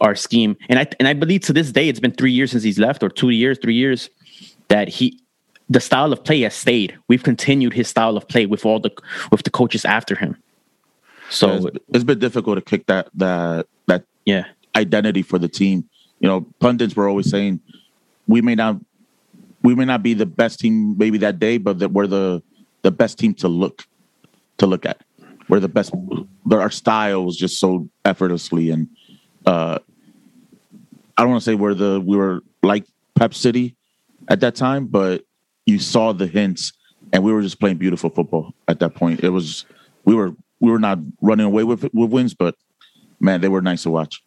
our scheme. And I and I believe to this day, it's been three years since he's left, or two years, three years, that he the style of play has stayed. We've continued his style of play with all the with the coaches after him. So Yeah, it's, it's been difficult to kick that that that yeah, identity for the team. You know, pundits were always saying we may not we may not be the best team maybe that day, but that we're the the best team to look to look at. We're the best. Our style was just so effortlessly, and uh, I don't want to say we're the we were like Pep City at that time, but you saw the hints, and we were just playing beautiful football at that point. It was we were we were not running away with with wins, but man, they were nice to watch.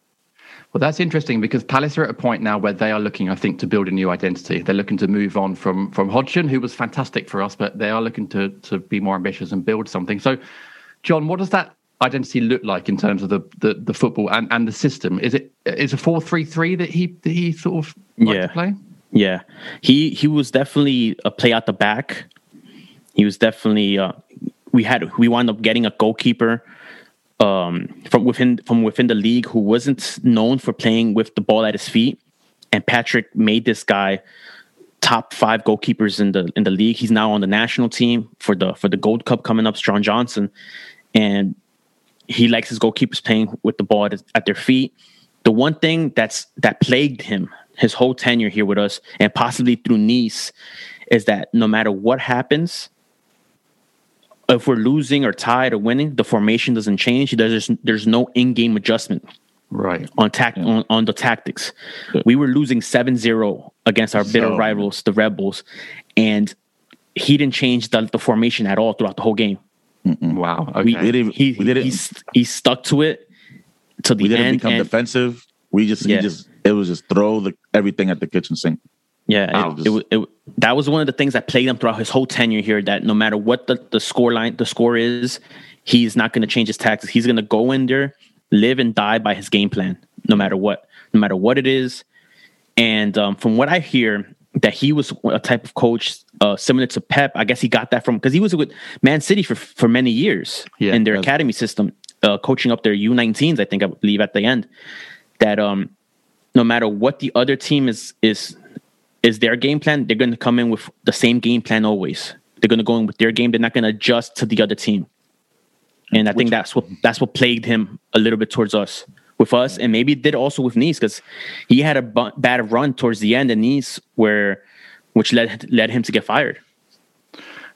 Well, that's interesting because Palace are at a point now where they are looking, I think, to build a new identity. They're looking to move on from from Hodgson, who was fantastic for us, but they are looking to to be more ambitious and build something. So, Jon, what does that identity look like in terms of the the, the football and, and the system? Is it is a four three three that he that he sort of liked Yeah. to play? yeah. He he was definitely a play at the back. He was definitely uh, we had we wound up getting a goalkeeper um, from within from within the league who wasn't known for playing with the ball at his feet, and Patrick made this guy top five goalkeepers in the in the league. He's now on the national team for the for the Gold Cup coming up. Sean Johnson, and he likes his goalkeepers playing with the ball at, at their feet. The one thing that's that plagued him his whole tenure here with us, and possibly through Nice, is that no matter what happens, if we're losing or tied or winning, the formation doesn't change. There's there's no in-game adjustment Right. on tact on, on the tactics. We were losing 7-0 against our bitter So- rivals, the Red Bulls, and he didn't change the, the formation at all throughout the whole game. Wow. Okay. We, We didn't- he, we didn't- he, st- he stuck to it to the We didn't end. become and- defensive. We just, Yeah. we just, it was just throw the everything at the kitchen sink. Yeah, Wow. it, it, wa- it, wa- that was one of the things that plagued him throughout his whole tenure here. That no matter what the, the score line, the score is, he's not going to change his tactics. He's going to go in there, live and die by his game plan, no matter what, no matter what it is. And um, from what I hear, that he was a type of coach uh, similar to Pep. I guess he got that from because he was with Man City for for many years Yeah, in their academy system, uh, coaching up their U19s. I think I believe at the end that um, no matter what the other team is is is their game plan, they're going to come in with the same game plan always. They're going to go in with their game. They're not going to adjust to the other team. And I think that's what that's what plagued him a little bit towards us, with us, and maybe it did also with Nice because he had a bad run towards the end in Nice where, which led led him to get fired.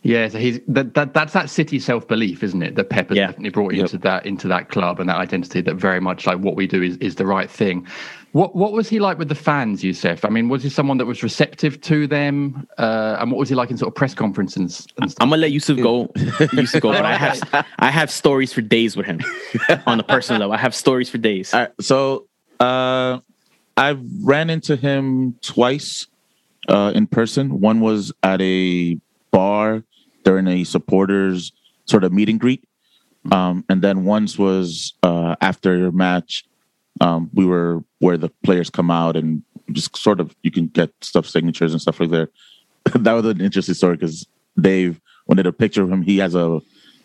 Yeah, so he's that, that that's that city self belief, isn't it? That Pep has Yeah. definitely brought into that into that club and that identity that very much like what we do is, is the right thing. What what was he like with the fans, Yousef? I mean, was he someone that was receptive to them? Uh, and what was he like in sort of press conferences and stuff? I'm gonna let Yousef go, Yousef go, but I have I have stories for days with him on the personal level. I have stories for days. All right, so uh, I've ran into him twice uh, in person. One was at a bar during a supporters sort of meet and greet, um, and then once was uh, after a match. Um, we were where the players come out and just sort of you can get stuff signatures and stuff like that. that was an interesting story because Dave wanted a picture of him. He has a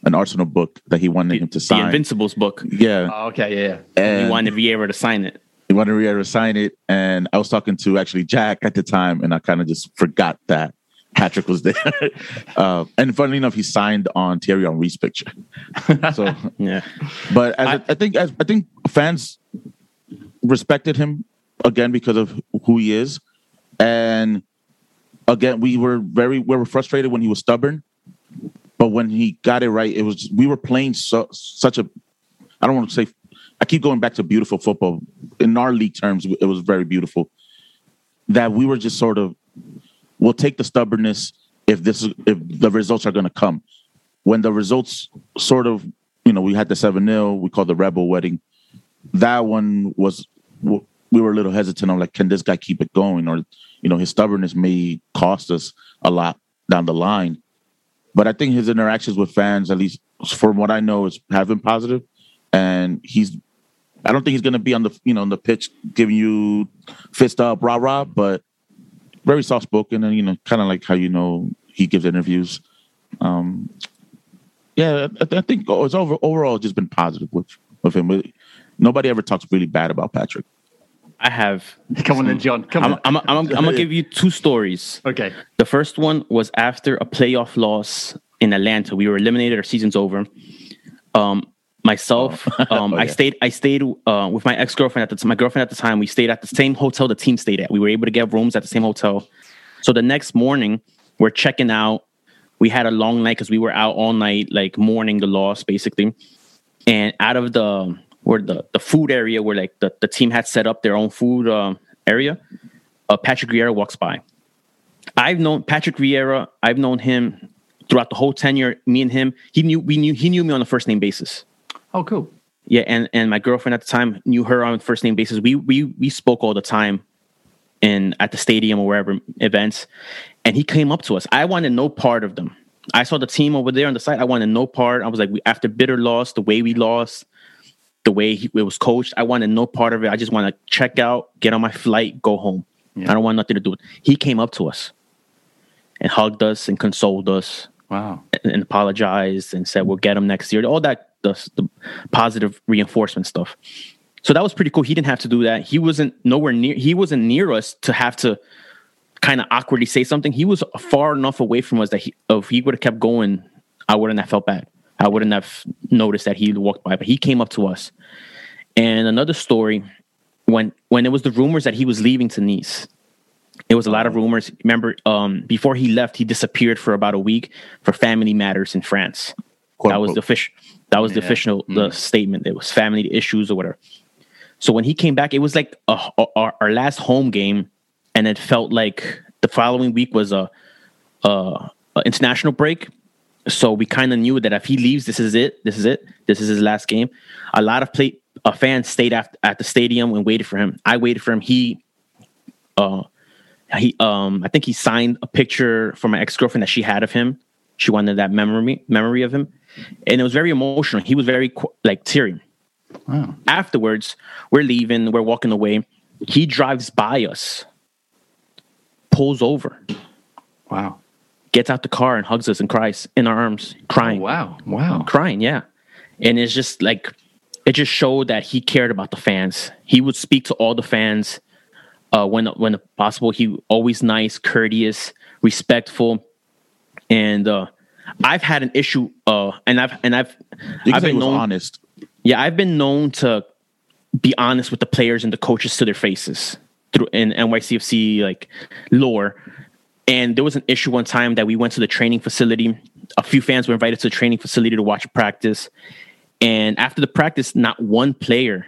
an Arsenal book that he wanted him to the sign. Invincibles book. yeah, Oh, okay, yeah, yeah. and He wanted Vieira to sign it. he wanted Vieira to sign it, and I was talking to actually Jack at the time, and I kind of just forgot that Patrick was there. uh, and funnily enough, he signed on Thierry Henry's picture. so, Yeah. but as I, I think as I think fans respected him again because of who he is, and again we were very we were frustrated when he was stubborn, but when he got it right, it was we were playing so such a I don't want to say I keep going back to beautiful football. In our league terms, it was very beautiful. That we were just sort of we'll take the stubbornness if this is if the results are going to come. When the results sort of you know we had the seven 0 we called the Red Bull wedding. That one was we were a little hesitant on like can this guy keep it going or you know his stubbornness may cost us a lot down the line. But I think his interactions with fans, at least from what I know, is have been positive and he's I don't think he's going to be on the you know on the pitch giving you fist up rah rah, but very soft spoken and you know kind of like how you know he gives interviews. Um, yeah, I, I think it's over overall just been positive with with him. Nobody ever talks really bad about Patrick. I have. Come on then, Jon. Come I'm, on. I'm, I'm, I'm, I'm gonna give you two stories. Okay. The first one was after a playoff loss in Atlanta. We were eliminated. Our season's over. Um, myself, um, Oh, I yeah. stayed. I stayed uh, with my ex girlfriend at the time. My girlfriend at the time. We stayed at the same hotel the team stayed at. We were able to get rooms at the same hotel. So the next morning, we're checking out. We had a long night because we were out all night, like mourning the loss, basically. And out of the where the the food area where like the, the team had set up their own food um, area, uh, Patrick Vieira walks by. I've known Patrick Vieira. I've known him throughout the whole tenure. Me and him, he knew we knew he knew me on a first name basis. Oh, cool. Yeah, and and my girlfriend at the time knew her on a first name basis. We we we spoke all the time, in at the stadium or wherever events, and he came up to us. I wanted no part of them. I saw the team over there on the side. I wanted no part. I was like, we, after bitter loss, the way we lost, the way he, it was coached, I wanted no part of it. I just want to check out, get on my flight, go home. I don't want nothing to do with. it. He came up to us and hugged us and consoled us Wow. and, and apologized and said we'll get him next year. All that the, the positive reinforcement stuff. So that was pretty cool. He didn't have to do that. He wasn't nowhere near. He wasn't near us to have to kind of awkwardly say something. He was far enough away from us that he, if he would have kept going, I wouldn't have felt bad. I wouldn't have noticed that he walked by. But he came up to us. And another story, when when it was the rumors that he was leaving to Nice, it was a lot of rumors. Remember, um, before he left, he disappeared for about a week for family matters in France. Quote, that was unquote. the official. That was the official the statement. It was family issues or whatever. So when he came back, it was like a, a- our, our last home game, and it felt like the following week was a, a, a international break. So we kind of knew that if he leaves, this is it. This is it. This is his last game. A lot of play, uh, fans stayed at, at the stadium and waited for him. I waited for him. He, uh, he, um, I think he signed a picture from my ex girlfriend that she had of him. She wanted that memory memory of him, and it was very emotional. He was very like teary. Afterwards, we're leaving. We're walking away. He drives by us, pulls over, Wow. Gets out the car and hugs us and cries in our arms, crying. Wow. Wow. crying yeah and it's just like it just showed that he cared about the fans he would speak to all the fans uh when when possible he always nice courteous respectful and uh i've had an issue uh and i've and i've You i've been known honest. yeah i've been known to be honest with the players and the coaches to their faces through in nycfc like lore and there was an issue one time that we went to the training facility. A few fans were invited to the training facility to watch practice. And after the practice, not one player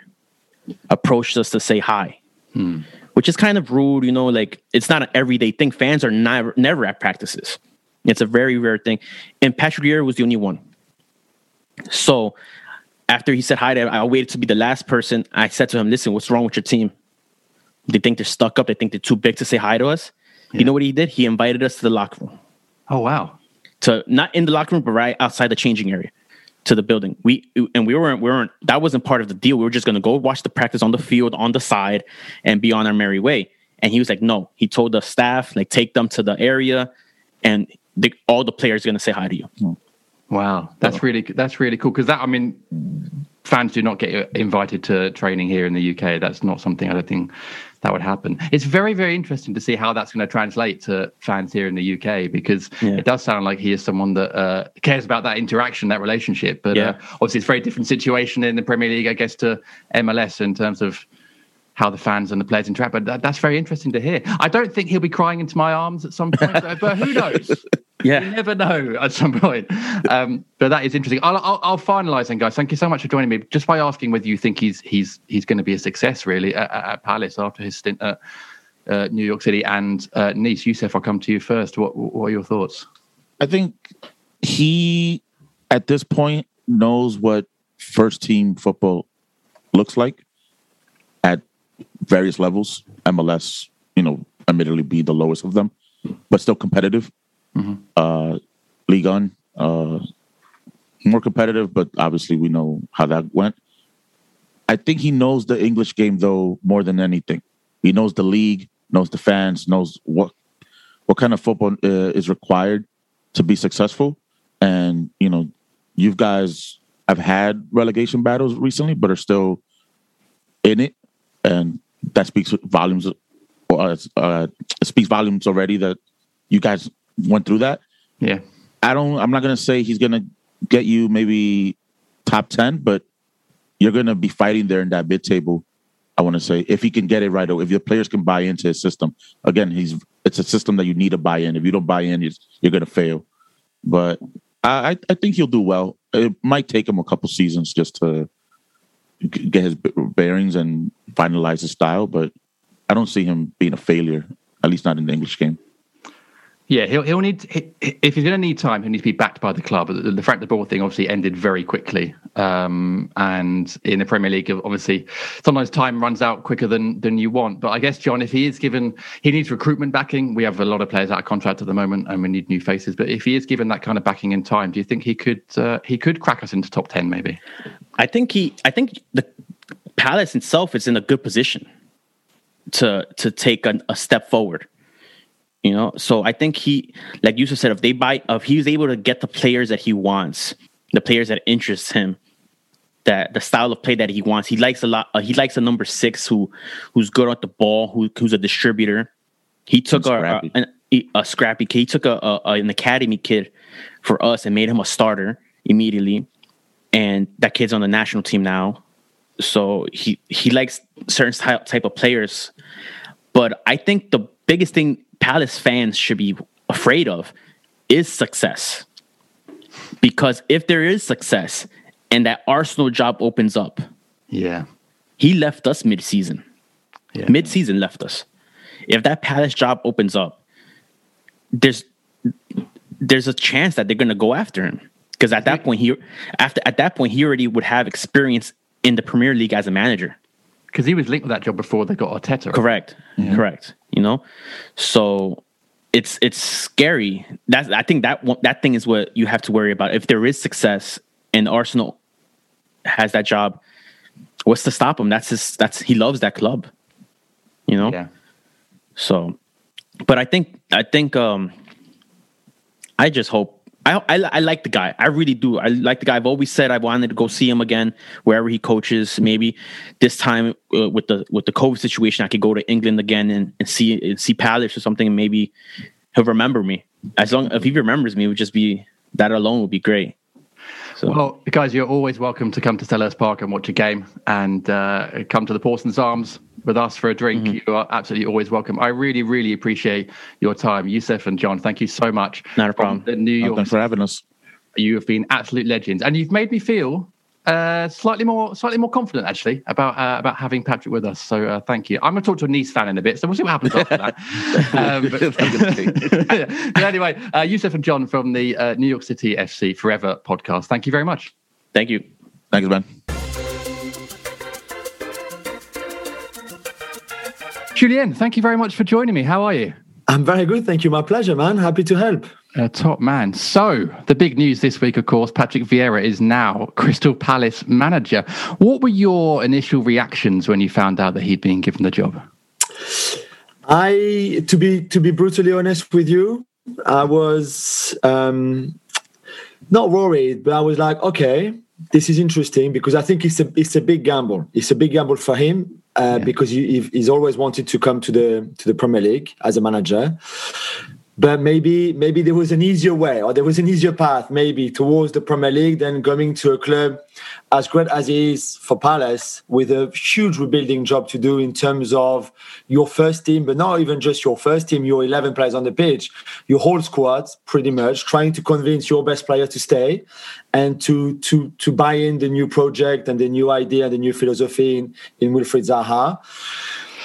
approached us to say hi, hmm. which is kind of rude. You know, like it's not an everyday thing. Fans are never, never at practices. It's a very rare thing. And Patrick Vieira was the only one. So after he said hi to I waited to be the last person. I said to him, listen, what's wrong with your team? They think they're stuck up. They think they're too big to say hi to us. You know what he did? He invited us to the locker room. Oh wow. To not in the locker room, but right outside the changing area to the building. We and we weren't we weren't that wasn't part of the deal. We were just gonna go watch the practice on the field on the side and be on our merry way. And he was like, no. He told the staff, like, take them to the area and the, all the players are gonna say hi to you. Wow, that's really that's really cool because that I mean, fans do not get invited to training here in the UK. That's not something I don't think that would happen. It's very very interesting to see how that's going to translate to fans here in the UK because Yeah. it does sound like he is someone that uh, cares about that interaction, that relationship. But uh, obviously, it's a very different situation in the Premier League, I guess, to MLS in terms of how the fans and the players interact. But that, that's very interesting to hear. I don't think he'll be crying into my arms at some point, but, but who knows? You never know at some point. Um, but that is interesting. I'll, I'll, I'll finalise then, guys. Thank you so much for joining me. Just by asking whether you think he's he's he's going to be a success really at, at at Palace after his stint at uh, New York City and uh, Nice. Yousef, I'll come to you first. What what are your thoughts? I think he, at this point, knows what first team football looks like at various levels. MLS, you know, admittedly be the lowest of them, but still competitive. Uh, Ligue 1, uh, more competitive, but obviously we know how that went. I think he knows the English game though more than anything. He knows the league, knows the fans, knows what what kind of football uh, is required to be successful. And you know, you guys have had relegation battles recently, but are still in it, and that speaks volumes. Uh, uh, speaks volumes already that you guys went through that. Yeah, I don't. I'm not gonna say he's gonna get you maybe top ten, but you're gonna be fighting there in that mid table. I want to say if he can get it right, or if your players can buy into his system. Again, he's it's a system that you need to buy in. If you don't buy in, you're, you're gonna fail. But I, I I think he'll do well. It might take him a couple seasons just to get his bearings and finalize his style, but I don't see him being a failure. At least not in the English game. Yeah. He'll he'll need he, if he's going to need time, he'll need to be backed by the club. The, the Frank de Boer thing obviously ended very quickly, um, and in the Premier League, obviously sometimes time runs out quicker than than you want. But I guess Jon, if he is given, he needs recruitment backing. We have a lot of players out of contract at the moment, and we need new faces. But if he is given that kind of backing in time, do you think he could uh, he could crack us into top ten maybe? I think he I think the Palace itself is in a good position to to take a, a step forward. You know, so I think he, like you said, if they buy, if he's able to get the players that he wants, the players that interest him, that the style of play that he wants. He likes a lot. Uh, he likes a number six who who's good at the ball, who who's a distributor. He took a, a, an- a scrappy kid. He took a, a, an academy kid for us and made him a starter immediately. And that kid's on the national team now. So he he likes certain type type of players. But I think the biggest thing Palace fans should be afraid of is success. Because if there is success and that Arsenal job opens up, Yeah. he left us mid-season. Yeah. Mid-season left us. If that Palace job opens up, there's there's a chance that they're going to go after him because at that point he after at that point he already would have experience in the Premier League as a manager. Because he was linked with that job before they got Arteta. right? Correct. Correct. You know, so it's it's scary. That's I think that one, that thing is what you have to worry about. If there is success and Arsenal has that job, what's to stop him? That's his. That's he loves that club. You know. Yeah. So, but I think I think um, I just hope. I, I I like the guy. I really do. I like the guy. I've always said I wanted to go see him again wherever he coaches. Maybe this time uh, with the with the COVID situation, I could go to England again and, and see and see Palace or something. And maybe he'll remember me. As long if he remembers me, it would just be that alone would be great. So Well, guys, you're always welcome to come to Selhurst Park and watch a game and uh, come to the Porson's Arms with us for a drink. Mm-hmm. You are absolutely always welcome. I really, really appreciate your time. Yousef and Jon, thank you so much. Not a problem. The New York, thanks for having us. you have been absolute legends, and you've made me feel uh, slightly more, slightly more confident actually about uh, about having Patrick with us. So uh, thank you. I'm going to talk to a Nice fan in a bit, so we'll see what happens after that. um, but, but anyway, uh, Yousef and Jon from the uh, New York City FC Forever podcast. Thank you very much. thank you. Thanks, man. Julien, thank you very much for joining me. How are you? I'm very good. Thank you. My pleasure, man. Happy to help. Uh, top man. So, the big news this week, of course, Patrick Vieira is now Crystal Palace manager. What were your initial reactions when you found out that he'd been given the job? I, to be to be brutally honest with you, I was um, not worried, but I was like, okay, this is interesting because I think it's a it's a big gamble. It's a big gamble for him uh, because he, he's always wanted to come to the to the Premier League as a manager. But maybe maybe there was an easier way or there was an easier path maybe towards the Premier League than going to a club as great as it is for Palace with a huge rebuilding job to do in terms of your first team, but not even just your first team, your 11 players on the pitch, your whole squad pretty much trying to convince your best player to stay and to to to buy in the new project and the new idea and the new philosophy in, in Wilfried Zaha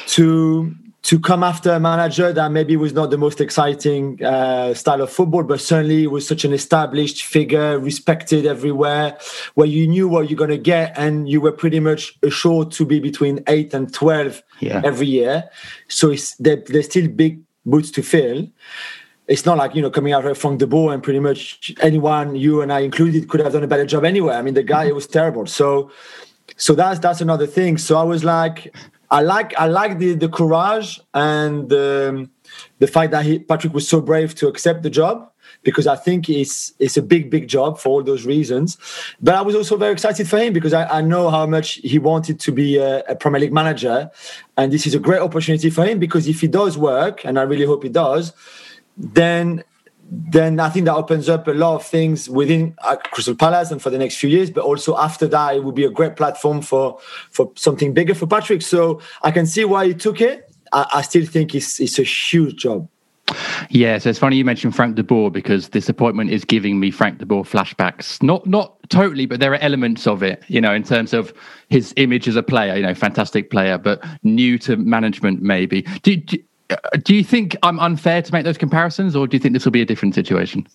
to to come after a manager that maybe was not the most exciting uh, style of football, but certainly was such an established figure, respected everywhere, where you knew what you're going to get, and you were pretty much assured to be between eight and twelve Yeah. every year. So it's there, there's still big boots to fill. It's not like you know coming out from de Boer and pretty much anyone, you and I included, could have done a better job anyway. I mean, the guy was terrible. So so that's that's another thing. So I was like, I like I like the the courage and um, the fact that he, Patrick was so brave to accept the job because I think it's it's a big big job for all those reasons. But I was also very excited for him because I, I know how much he wanted to be a, a Premier League manager, and this is a great opportunity for him because if he does work, and I really hope he does, then then I think that opens up a lot of things within uh, Crystal Palace and for the next few years. But also after that, it will be a great platform for for something bigger for Patrick. So I can see why he took it. I, I still think it's it's a huge job. Yeah, so it's funny you mentioned Frank de Boer because this appointment is giving me Frank de Boer flashbacks. Not not totally, but there are elements of it, you know, in terms of his image as a player, you know, fantastic player, but new to management maybe. Do, do, do you think I'm unfair to make those comparisons or do you think this will be a different situation?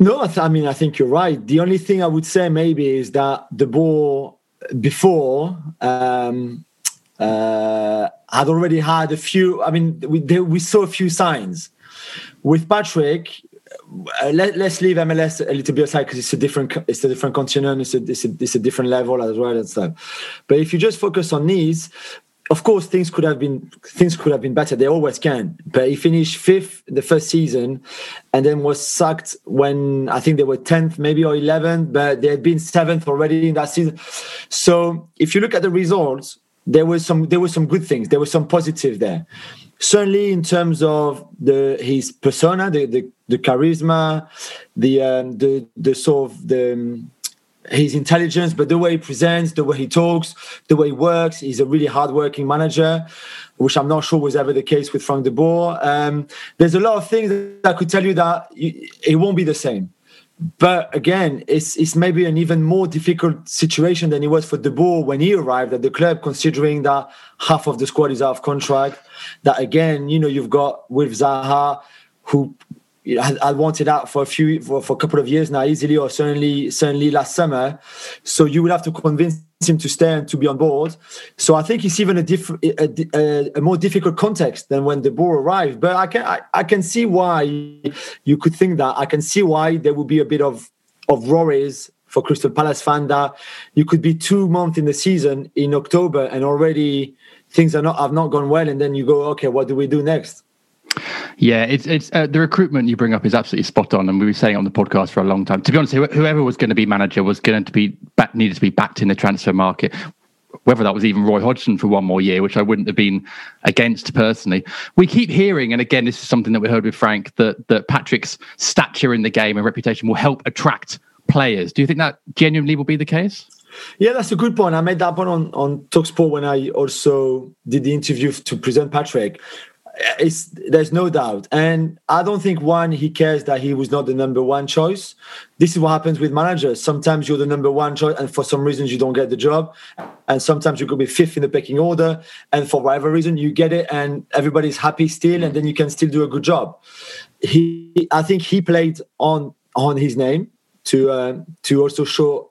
No, I, mean I think you're right. The only thing I would say maybe is that de Boer before um, uh, had already had a few. I mean, we there, we saw a few signs with Patrick. Uh, let, us leave MLS a little bit aside because it's a different it's a different continent. It's a, it's a it's a different level as well and stuff. But if you just focus on Nice, of course, things could have been things could have been better. They always can. But he finished fifth the first season, and then was sacked when I think they were tenth, maybe or eleventh. But they had been seventh already in that season. So if you look at the results, there was some there were some good things. There was some positive there. Certainly in terms of the his persona, the the, the charisma, the um, the the sort of the um, his intelligence, but the way he presents, the way he talks, the way he works. He's a really hardworking manager, which I'm not sure was ever the case with Frank de Boer. Um, there's a lot of things that I could tell you that it won't be the same. But again, it's it's maybe an even more difficult situation than it was for De Boer when he arrived at the club, considering that half of the squad is out of contract. That again, you know, you've got with Zaha, who I, I wanted out for a few for, for a couple of years now, easily or certainly certainly last summer. So you would have to convince him to stay and to be on board. So I think it's even a different a, a, a more difficult context than when de Boer arrived. But I can I, I can see why you could think that. I can see why there would be a bit of of worries for Crystal Palace fan that you could be two months in the season in October and already things are not have not gone well, and then you go, okay, what do we do next? Yeah, it's it's uh, the recruitment you bring up is absolutely spot on, and we were saying on the podcast for a long time. To be honest, whoever was going to be manager was going to be back, needed to be backed in the transfer market. Whether that was even Roy Hodgson for one more year, which I wouldn't have been against personally. We keep hearing, and again, this is something that we heard with Frank, that that Patrick's stature in the game and reputation will help attract players. Do you think that genuinely will be the case? Yeah, that's a good point. I made that point on on Talksport when I also did the interview to present Patrick. It's there's no doubt, and I don't think one he cares that he was not the number one choice. This is what happens with managers. Sometimes you're the number one choice, and for some reasons you don't get the job, and sometimes you could be fifth in the pecking order, and for whatever reason you get it, and everybody's happy still, and then you can still do a good job. He, I think he played on on his name to uh, to also show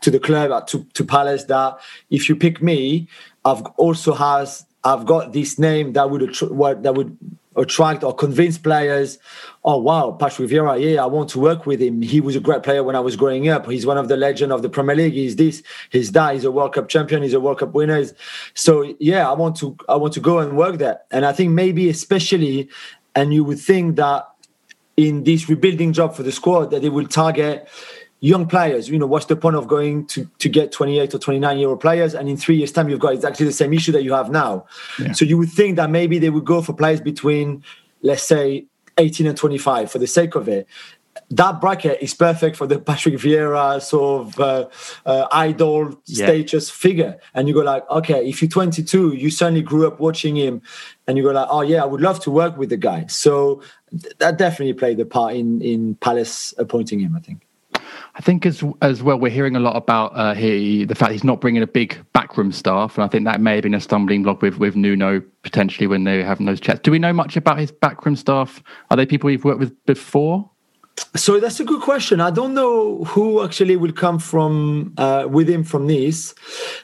to the club uh, to, to Palace that if you pick me, I've also has I've got this name that would that would attract or convince players. Oh wow, Patrick Vieira, yeah, I want to work with him. He was a great player when I was growing up. He's one of the legend of the Premier League. He's this, he's that. He's a World Cup champion. He's a World Cup winner. So yeah, I want to I want to go and work there. And I think maybe especially, and you would think that in this rebuilding job for the squad that they will target young players. You know, what's the point of going to to get 28 or 29 year old players, and in three years' time you've got exactly the same issue that you have now. So you would think that maybe they would go for players between, let's say, 18 and 25 for the sake of it. That bracket is perfect for the Patrick Vieira sort of uh, uh, idol Yeah. status figure, and you go like, okay, if you're 22, you certainly grew up watching him, and you go like, oh yeah, I would love to work with the guy. So th- that definitely played a part in in Palace appointing him. I think. I think as as well, we're hearing a lot about uh, he the fact he's not bringing a big backroom staff, and I think that may have been a stumbling block with with Nuno potentially when they were having those chats. Do we know much about his backroom staff? Are they people you've worked with before? So that's a good question. I don't know who actually will come from uh, with him from Nice,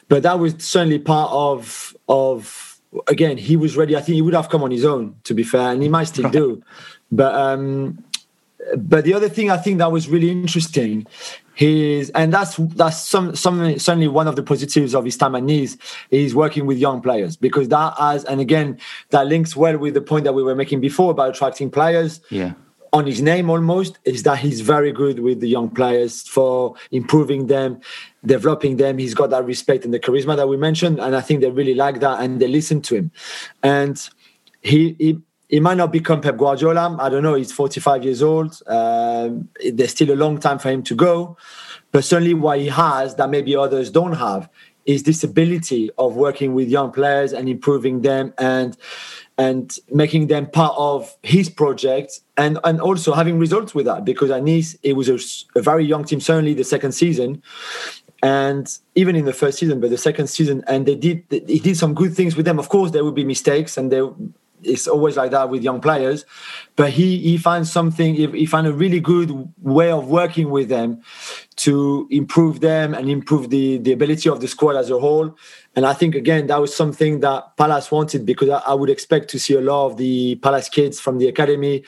but that was certainly part of of again. He was ready. I think he would have come on his own, to be fair, and he might still do. But um, but the other thing I think that was really interesting is, and that's that's some some certainly one of the positives of his time at Nice is working with young players because that has and again that links well with the point that we were making before about attracting players Yeah. on his name almost is that he's very good with the young players for improving them, developing them. He's got that respect and the charisma that we mentioned, and I think they really like that and they listen to him. And he he, he might not become Pep Guardiola. I don't know. He's 45 years old. Um, there's still a long time for him to go, but certainly what he has that maybe others don't have is this ability of working with young players and improving them and and making them part of his project and and also having results with that because at Nice it was a very young team certainly the second season and even in the first season but the second season and they did he did some good things with them of course there would be mistakes and there it's always like that with young players but he he finds something he, he found a really good way of working with them to improve them and improve the the ability of the squad as a whole and I think again that was something that Palace wanted because I, I would expect to see a lot of the Palace kids from the academy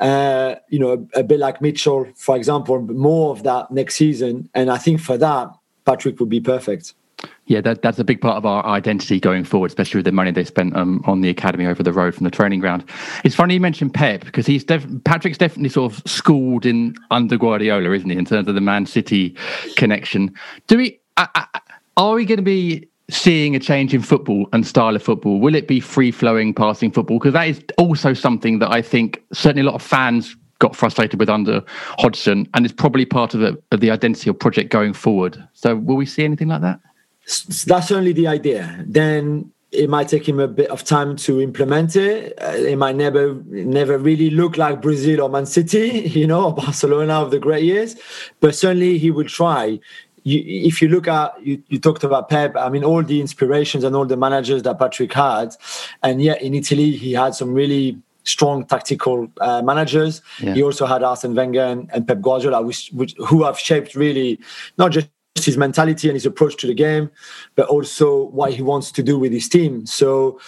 uh, you know, a, a bit like Mitchell, for example, more of that next season. And I think for that, Patrick would be perfect. Yeah, that, that's a big part of our identity going forward, especially with the money they spent um, on the academy over the road from the training ground. It's funny you mentioned Pep because he's def- Patrick's definitely sort of schooled in under Guardiola, isn't he, in terms of the Man City connection? Do we are we going to be seeing a change in football and style of football? Will it be free flowing passing football? Because that is also something that I think certainly a lot of fans got frustrated with under Hodgson, and it's probably part of the of the identity of project going forward. So, will we see anything like that? That's only the idea. Then it might take him a bit of time to implement it. Uh, it might never, never really look like Brazil or Man City, you know, or Barcelona of the great years. But certainly he will try. You, if you look at, you, you talked about Pep. I mean, all the inspirations and all the managers that Patrick had, and yet in Italy he had some really strong tactical uh, managers. Yeah. He also had Arsene Wenger and, and Pep Guardiola, which, which who have shaped really not just his mentality and his approach to the game, but also what he wants to do with his team. So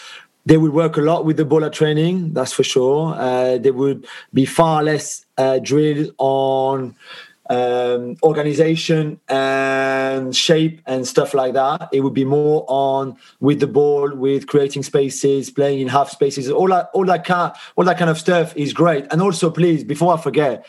they would work a lot with the ball training, that's for sure. Uh, they would be far less uh, drilled on um, organization and shape and stuff like that. It would be more on with the ball, with creating spaces, playing in half spaces. All that, all that kind, all that kind of stuff is great. And also, please, before I forget,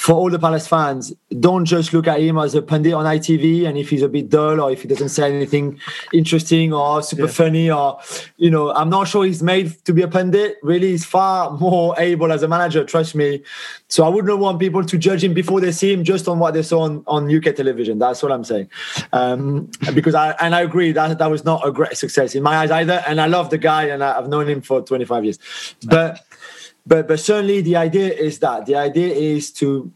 for all the Palace fans, don't just look at him as a pundit on ITV and if he's a bit dull or if he doesn't say anything interesting or super funny or, you know, I'm not sure he's made to be a pundit. Really, he's far more able as a manager, trust me. So I wouldn't want people to judge him before they see him just on what they saw on, on UK television. That's what I'm saying. Um, because I, and I agree that that was not a great success in my eyes either. And I love the guy and I've known him for 25 years. But, but but certainly the idea is that the idea is to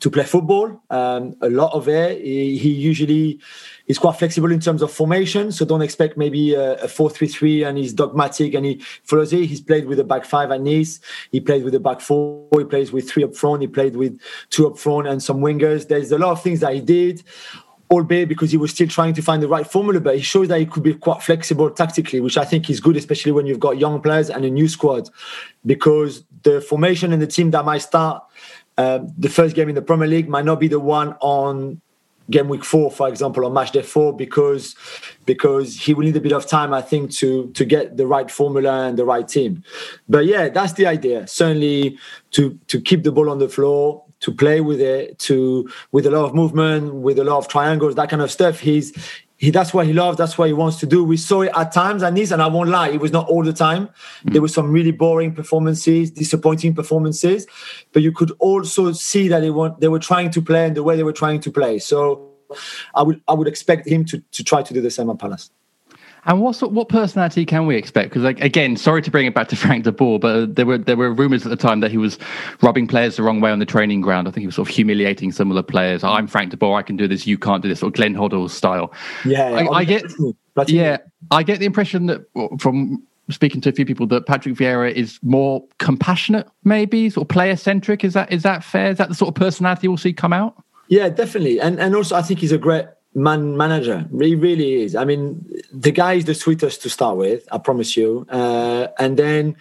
to play football. Um, a lot of it. He, he usually is quite flexible in terms of formation, so don't expect maybe a, four-three-three and he's dogmatic and he follows it. He's played with a back five at Nice. He played with a back four. He plays with three up front. He played with two up front and some wingers. There's a lot of things that he did. Albeit because he was still trying to find the right formula, but he shows that he could be quite flexible tactically, which I think is good, especially when you've got young players and a new squad. Because the formation and the team that might start uh, the first game in the Premier League might not be the one on game week four, for example, or match day four, because because he will need a bit of time, I think, to to get the right formula and the right team. But yeah, that's the idea. Certainly to to keep the ball on the floor, to play with it, to with a lot of movement, with a lot of triangles, that kind of stuff. He's he that's what he loves, that's what he wants to do. We saw it at times and Nice, and I won't lie, it was not all the time. Mm. There were some really boring performances, disappointing performances, but you could also see that they want they were trying to play and the way they were trying to play. So I would I would expect him to to try to do the same at Palace. And what sort, what personality can we expect? Because like, again, sorry to bring it back to Frank de Boer, but there were there were rumours at the time that he was rubbing players the wrong way on the training ground. I think he was sort of humiliating some of the players. I'm Frank de Boer, I can do this, you can't do this, or Glenn Hoddle style. Yeah, I, I get yeah, I get the impression that from speaking to a few people that Patrick Vieira is more compassionate, maybe sort of player centric. Is that is that fair? Is that the sort of personality we'll see come out? Yeah, definitely. And and also I think he's a great man manager. He really is. I mean, the guy is the sweetest to start with, I promise you. Uh, and then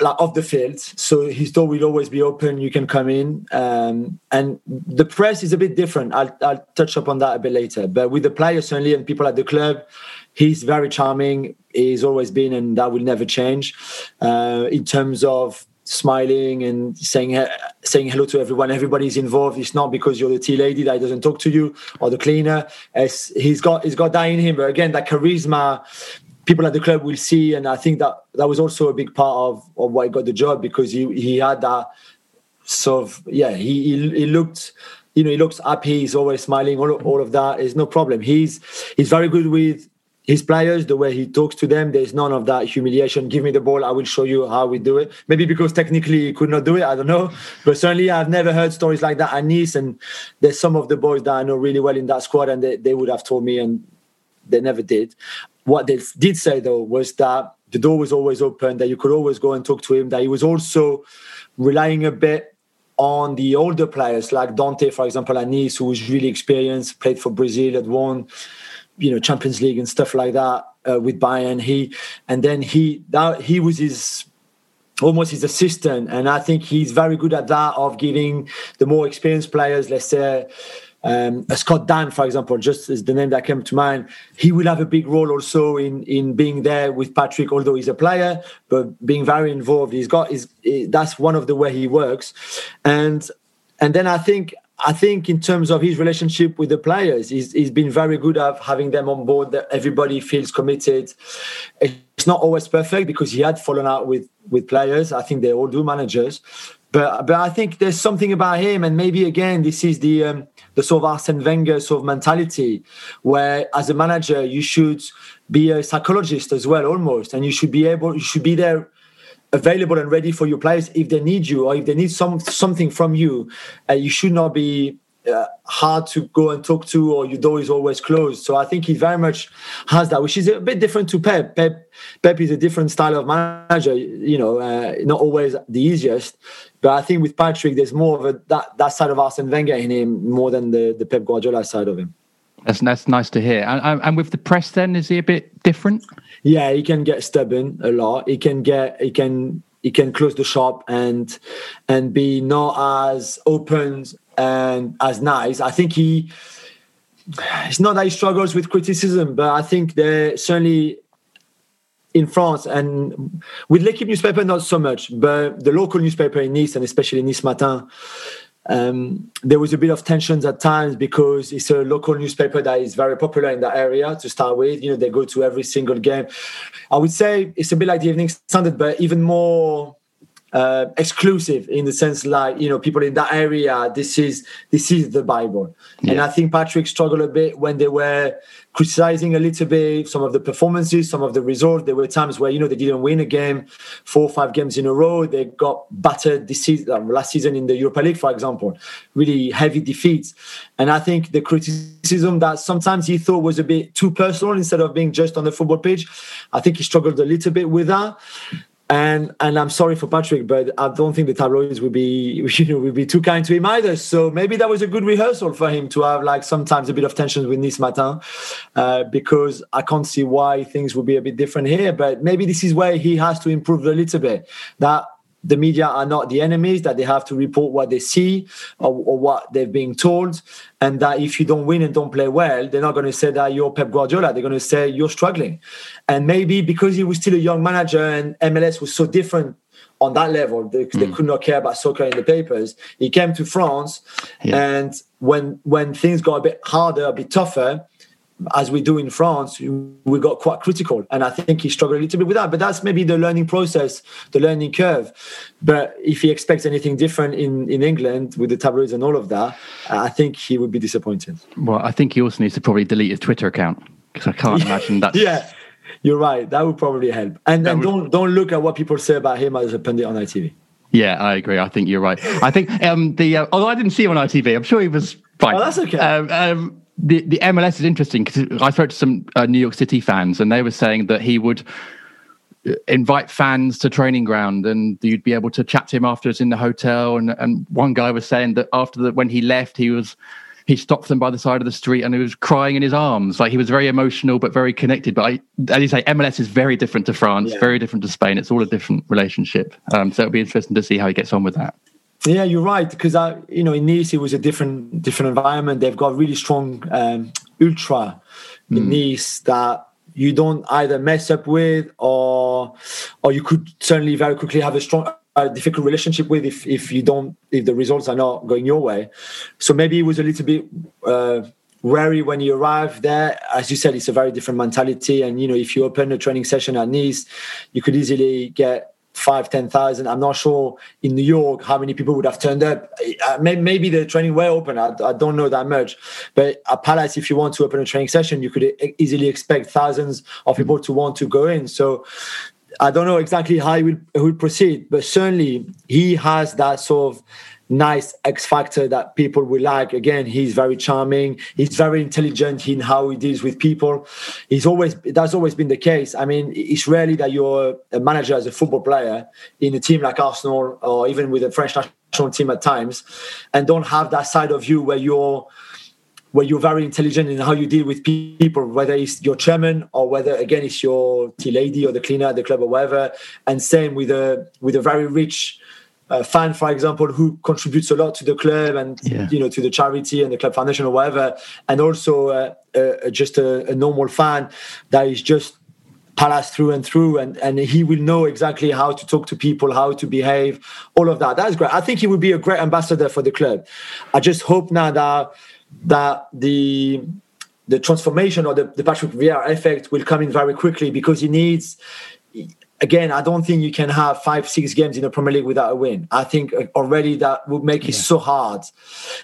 like off the field, so his door will always be open. You can come in, um, and the press is a bit different. I'll, I'll touch up on that a bit later. But with the players certainly and people at the club, he's very charming. He's always been, and that will never change. Uh, in terms of smiling and saying saying hello to everyone. Everybody's involved. It's not because you're the tea lady that doesn't talk to you or the cleaner. It's, he's got he's got that in him. But again, that charisma, people at the club will see, and I think that that was also a big part of, of why he got the job because he he had that sort of yeah he he, he looked. You know, he looks happy. He's always smiling. All, all of that is no problem. He's he's very good with his players, the way he talks to them, there's none of that humiliation. Give me the ball, I will show you how we do it. Maybe because technically he could not do it, I don't know. But certainly I've never heard stories like that at Nice. And there's some of the boys that I know really well in that squad, and they, they would have told me, and they never did. What they did say though was that the door was always open, that you could always go and talk to him, that he was also relying a bit on the older players like Dante, for example, at Nice, who was really experienced, played for Brazil, had won you know Champions League and stuff like that uh, with Bayern. He and then he that he was his almost his assistant, and I think he's very good at that of giving the more experienced players, let's say, Um, Scott Dann, for example, just is the name that came to mind, he will have a big role also in in being there with Patrick, although he's a player, but being very involved. He's got his that's one of the way he works, and and then I think I think in terms of his relationship with the players, he's, he's been very good at having them on board. That everybody feels committed. It's not always perfect because he had fallen out with with players. I think they all do managers, but but I think there's something about him, and maybe again this is the um, the sort of Arsene Wenger sort of mentality, where as a manager you should be a psychologist as well, almost, and you should be able you should be there available and ready for your players if they need you or if they need some something from you. Uh, you should not be uh, hard to go and talk to or your door is always closed. So I think he very much has that, which is a bit different to Pep. Pep, Pep is a different style of manager, you know, uh, not always the easiest. But I think with Patrick, there's more of a that, that side of Arsene Wenger in him more than the, the Pep Guardiola side of him. That's that's nice to hear. And, and with the press, then is he a bit different? Yeah, he can get stubborn a lot. He can get he can he can close the shop and and be not as open and as nice. I think he it's not that he struggles with criticism, but I think there certainly in France and with L'Equipe newspaper not so much, but the local newspaper in Nice and especially Nice Matin um, there was a bit of tensions at times because it's a local newspaper that is very popular in that area to start with. You know, they go to every single game. I would say it's a bit like the Evening Standard, but even more uh, exclusive in the sense like you know people in that area this is this is the bible. Yeah. and i think patrick struggled a bit when they were criticizing a little bit some of the performances some of the results. There were times where you know they didn't win a game four or five games in a row. They got battered this season um, last season in the europa league for example. Really heavy defeats. And i think the criticism that sometimes he thought was a bit too personal instead of being just on the football pitch i think he struggled a little bit with that and and I'm sorry for Patrick, but I don't think the tabloids would be you know would be too kind to him either. So maybe that was a good rehearsal for him to have like sometimes a bit of tension with Nice Matin, uh, because I can't see why things would be a bit different here. But maybe this is where he has to improve a little bit. That the media are not the enemies, that they have to report what they see or, or, what they're being told. And that if you don't win and don't play well, they're not going to say that you're Pep Guardiola. They're going to say you're struggling. And maybe because he was still a young manager and MLS was so different on that level, they, mm. they could not care about soccer in the papers. He came to France, yeah. and when when things got a bit harder, a bit tougher, as we do in France, we got quite critical. And I think he struggled a little bit with that. But that's maybe the learning process, the learning curve. But if he expects anything different in, in England with the tabloids and all of that, I think he would be disappointed. Well, I think he also needs to probably delete his Twitter account because I can't imagine that. yeah, you're right. That would probably help. And then would... don't don't look at what people say about him as a pundit on ITV. Yeah, I agree. I think you're right. I think um, the uh, although I didn't see him on ITV, I'm sure he was fine. Oh, that's okay. Um, um, the the MLS is interesting because I spoke to some uh, New York City fans, and they were saying that he would uh, invite fans to training ground, and you'd be able to chat to him afterwards in the hotel. And and one guy was saying that after the when he left, he was he stopped them by the side of the street and he was crying in his arms. Like he was very emotional but very connected. But I, as you say, MLS is very different to France, yeah. very different to Spain. It's all a different relationship. Um, so it'll be interesting to see how he gets on with that. Yeah, you're right. Because I, you know, in Nice it was a different different environment. They've got really strong um, ultra in mm. Nice that you don't either mess up with or or you could certainly very quickly have a strong a difficult relationship with if if you don't if the results are not going your way so maybe it was a little bit uh, wary when you arrive there as you said it's a very different mentality and you know if you open a training session at nice you could easily get five, ten thousand. I'm not sure in New York how many people would have turned up. Uh, maybe the training were open. I, I, don't know that much. But at Palace, if you want to open a training session, you could easily expect thousands of people to want to go in. So I don't know exactly how he will, he will proceed, but certainly he has that sort of nice X factor that people will like. Again, he's very charming. He's very intelligent in how he deals with people. He's always that's always been the case. I mean, it's rarely that you're a manager as a football player in a team like Arsenal or even with a French national team at times, and don't have that side of you where you're where you're very intelligent in how you deal with people, whether it's your chairman or whether again it's your tea lady or the cleaner at the club or whatever. And same with a with a very rich uh, fan, for example, who contributes a lot to the club and Yeah. you know to the charity and the club foundation or whatever, and also uh, uh, just a, a normal fan that is just Palace through and through, and and he will know exactly how to talk to people, how to behave, all of that. That's great. I think he would be a great ambassador for the club. I just hope now that that the the transformation or the, the Patrick Vieira effect will come in very quickly because he needs again, I don't think you can have five, six games in the Premier League without a win. I think already that would make it so hard,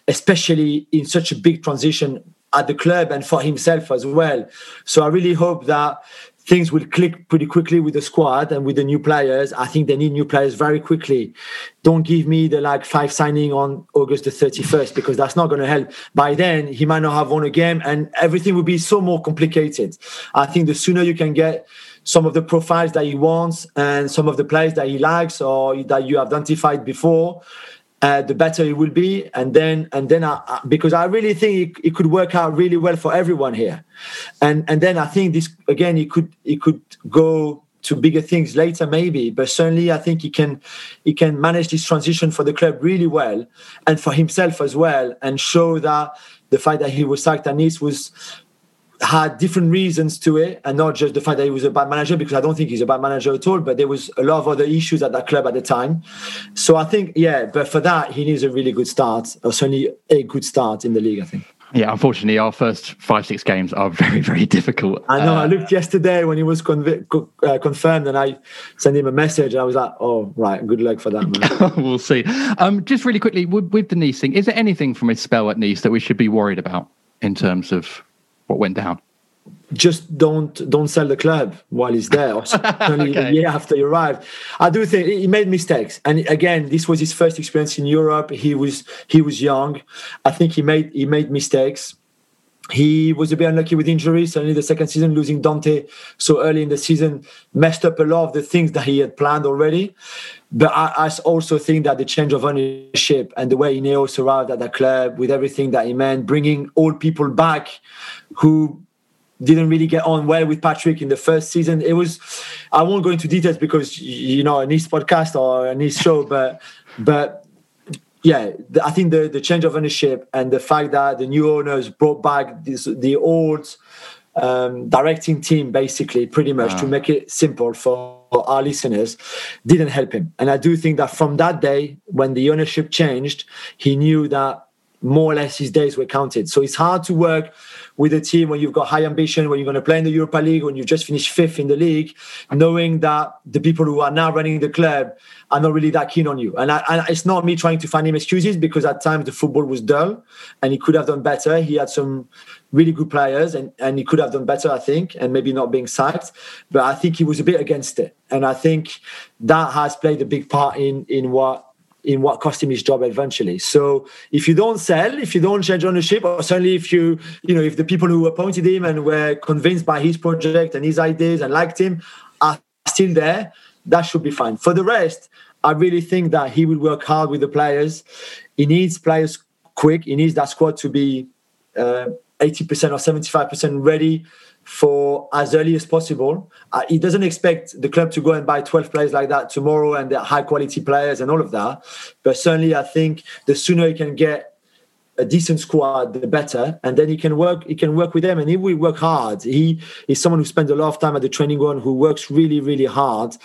especially in such a big transition at the club and for himself as well. So I really hope that things will click pretty quickly with the squad and with the new players. I think they need new players very quickly. Don't give me the like five signing on August the 31st because that's not going to help. By then, he might not have won a game and everything will be so more complicated. I think the sooner you can get some of the profiles that he wants and some of the players that he likes or that you have identified before, uh, the better it will be. And then, and then, I- because I really think it, it could work out really well for everyone here. And and then I think this again, it could it could go to bigger things later maybe but certainly i think he can he can manage this transition for the club really well and for himself as well and show that the fact that he was sacked at nice was had different reasons to it and not just the fact that he was a bad manager because I don't think he's a bad manager at all but there was a lot of other issues at that club at the time so I think yeah but for that he needs a really good start or certainly a good start in the league I think Yeah, unfortunately, our first five, six games are very, very difficult. I know I Uh, looked yesterday when he was convi- co- uh, confirmed and I sent him a message and I was like oh right good luck for that man we'll see. Um, just really quickly, with, with the Nice thing, is there anything from his spell at Nice that we should be worried about in terms of what went down? just don't don't sell the club while he's there. The year after he arrived. I do think he made mistakes. And again this was his first experience in europe. He was he was young. I think he made he made mistakes. He was a bit unlucky with injuries. Certainly, the second season, losing Dante so early in the season messed up a lot of the things that he had planned already. But I, I also think that the change of ownership and the way Ineos arrived at the club with everything that he meant, bringing old people back who didn't really get on well with Patrick in the first season. It was, I won't go into details because you know a nice podcast or a nice show, but but yeah, the, I think the the change of ownership and the fact that the new owners brought back this, the old um, directing team, basically, pretty much to Ah. make it simple for our listeners, didn't help him. And I do think that from that day, when the ownership changed, he knew that more or less his days were counted. So it's hard to work with a team when you've got high ambition, when you're going to play in the Europa League, when you've just finished fifth in the league, knowing that the people who are now running the club are not really that keen on you. And, I, and it's not me trying to find him excuses because at times the football was dull and he could have done better. He had some really good players and, and he could have done better, I think, and maybe not being sacked. But I think he was a bit against it. And I think that has played a big part in, in what in what cost him his job eventually. So if you don't sell, if you don't change ownership, or certainly if you, you know, if the people who appointed him and were convinced by his project and his ideas and liked him are still there, that should be fine. For the rest, I really think that he will work hard with the players. He needs players quick. He needs that squad to be uh, 80% or 75% ready for as early as possible. Uh, he doesn't expect the club to go and buy 12 players like that tomorrow and they're high quality players and all of that. But certainly, I think the sooner he can get a decent squad, the better. And then he can work. He can work with them, and he will work hard. He is someone who spends a lot of time at the training ground, who works really, really hard,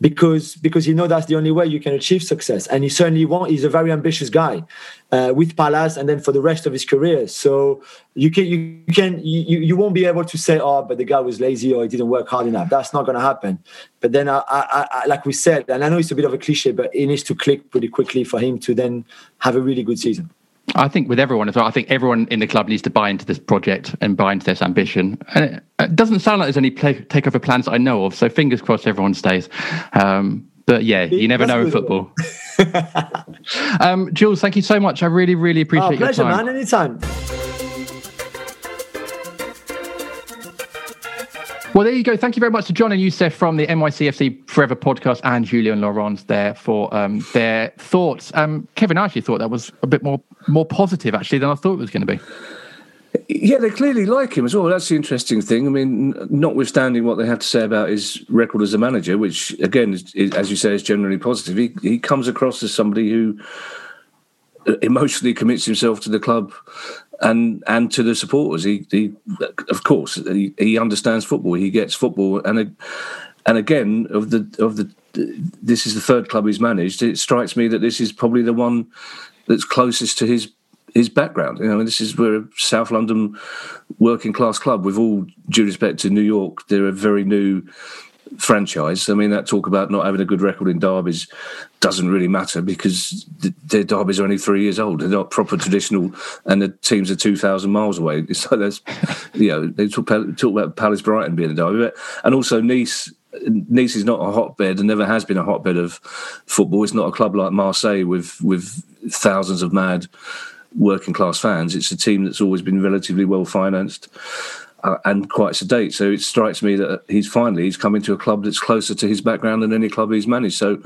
because because he knows that's the only way you can achieve success. And he certainly want. He's a very ambitious guy uh, with Palace, and then for the rest of his career. So you can you can you you won't be able to say, oh, but the guy was lazy or he didn't work hard enough. That's not going to happen. But then, I, I, I, like we said, and I know it's a bit of a cliche, but it needs to click pretty quickly for him to then have a really good season. I think with everyone as well, I think everyone in the club needs to buy into this project and buy into this ambition. And it, it doesn't sound like there's any play, takeover plans I know of. So fingers crossed everyone stays. Um, but yeah, you never know in football. um, Jules, thank you so much. I really, really appreciate oh, pleasure, your time. man. Anytime. Well, there you go. Thank you very much to Jon and Yousef from the NYCFC Forever podcast and Julien Laurens there for um, their thoughts. Um, Kevin, I actually thought that was a bit more more positive actually than I thought it was going to be. Yeah, they clearly like him as well. That's the interesting thing. I mean, notwithstanding what they have to say about his record as a manager, which again, is, is, as you say, is generally positive. He he comes across as somebody who uh, emotionally commits himself to the club and and to the supporters. He, he of course, he, he understands football. He gets football, and and again, of the of the this is the third club he's managed. It strikes me that this is probably the one that's closest to his his background. You know, this is we're a South London working class club. With all due respect to New York, they're a very new franchise. I mean, that talk about not having a good record in derbies doesn't really matter because their derbies are only three years old. They're not proper traditional, and the teams are two thousand miles away. So there's, you know, they talk, talk about Palace Brighton being a derby, but, and also Nice. Nice is not a hotbed and never has been a hotbed of football. It's not a club like Marseille with with thousands of mad working class fans. It's a team that's always been relatively well financed uh, and quite sedate. So it strikes me that he's finally he's coming to a club that's closer to his background than any club he's managed. So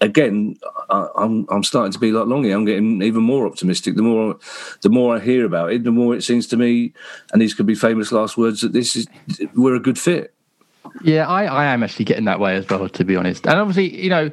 again, I, I'm I'm starting to be like Longy. I'm getting even more optimistic. The more the more I hear about it, the more it seems to me, and these could be famous last words that this is we're a good fit. Yeah, I, I am actually getting that way as well, to be honest. And obviously, you know,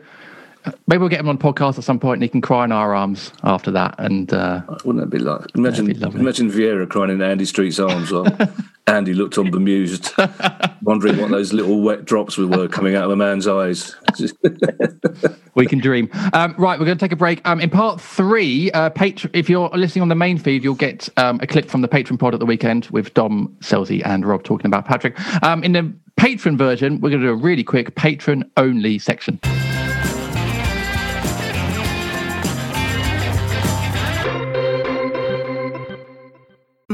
maybe we'll get him on podcast at some point and he can cry in our arms after that. And uh, wouldn't that be like imagine imagine Vieira crying in Andy Street's arms while Andy looked on bemused, wondering what those little wet drops were coming out of a man's eyes. we can dream. Um, right, we're going to take a break. Um, in part three, uh, if you're listening on the main feed, you'll get um, a clip from the patron pod at the weekend with Dom, Selzy, and Rob talking about Patrick. Um, in the patron version, we're going to do a really quick patron only section.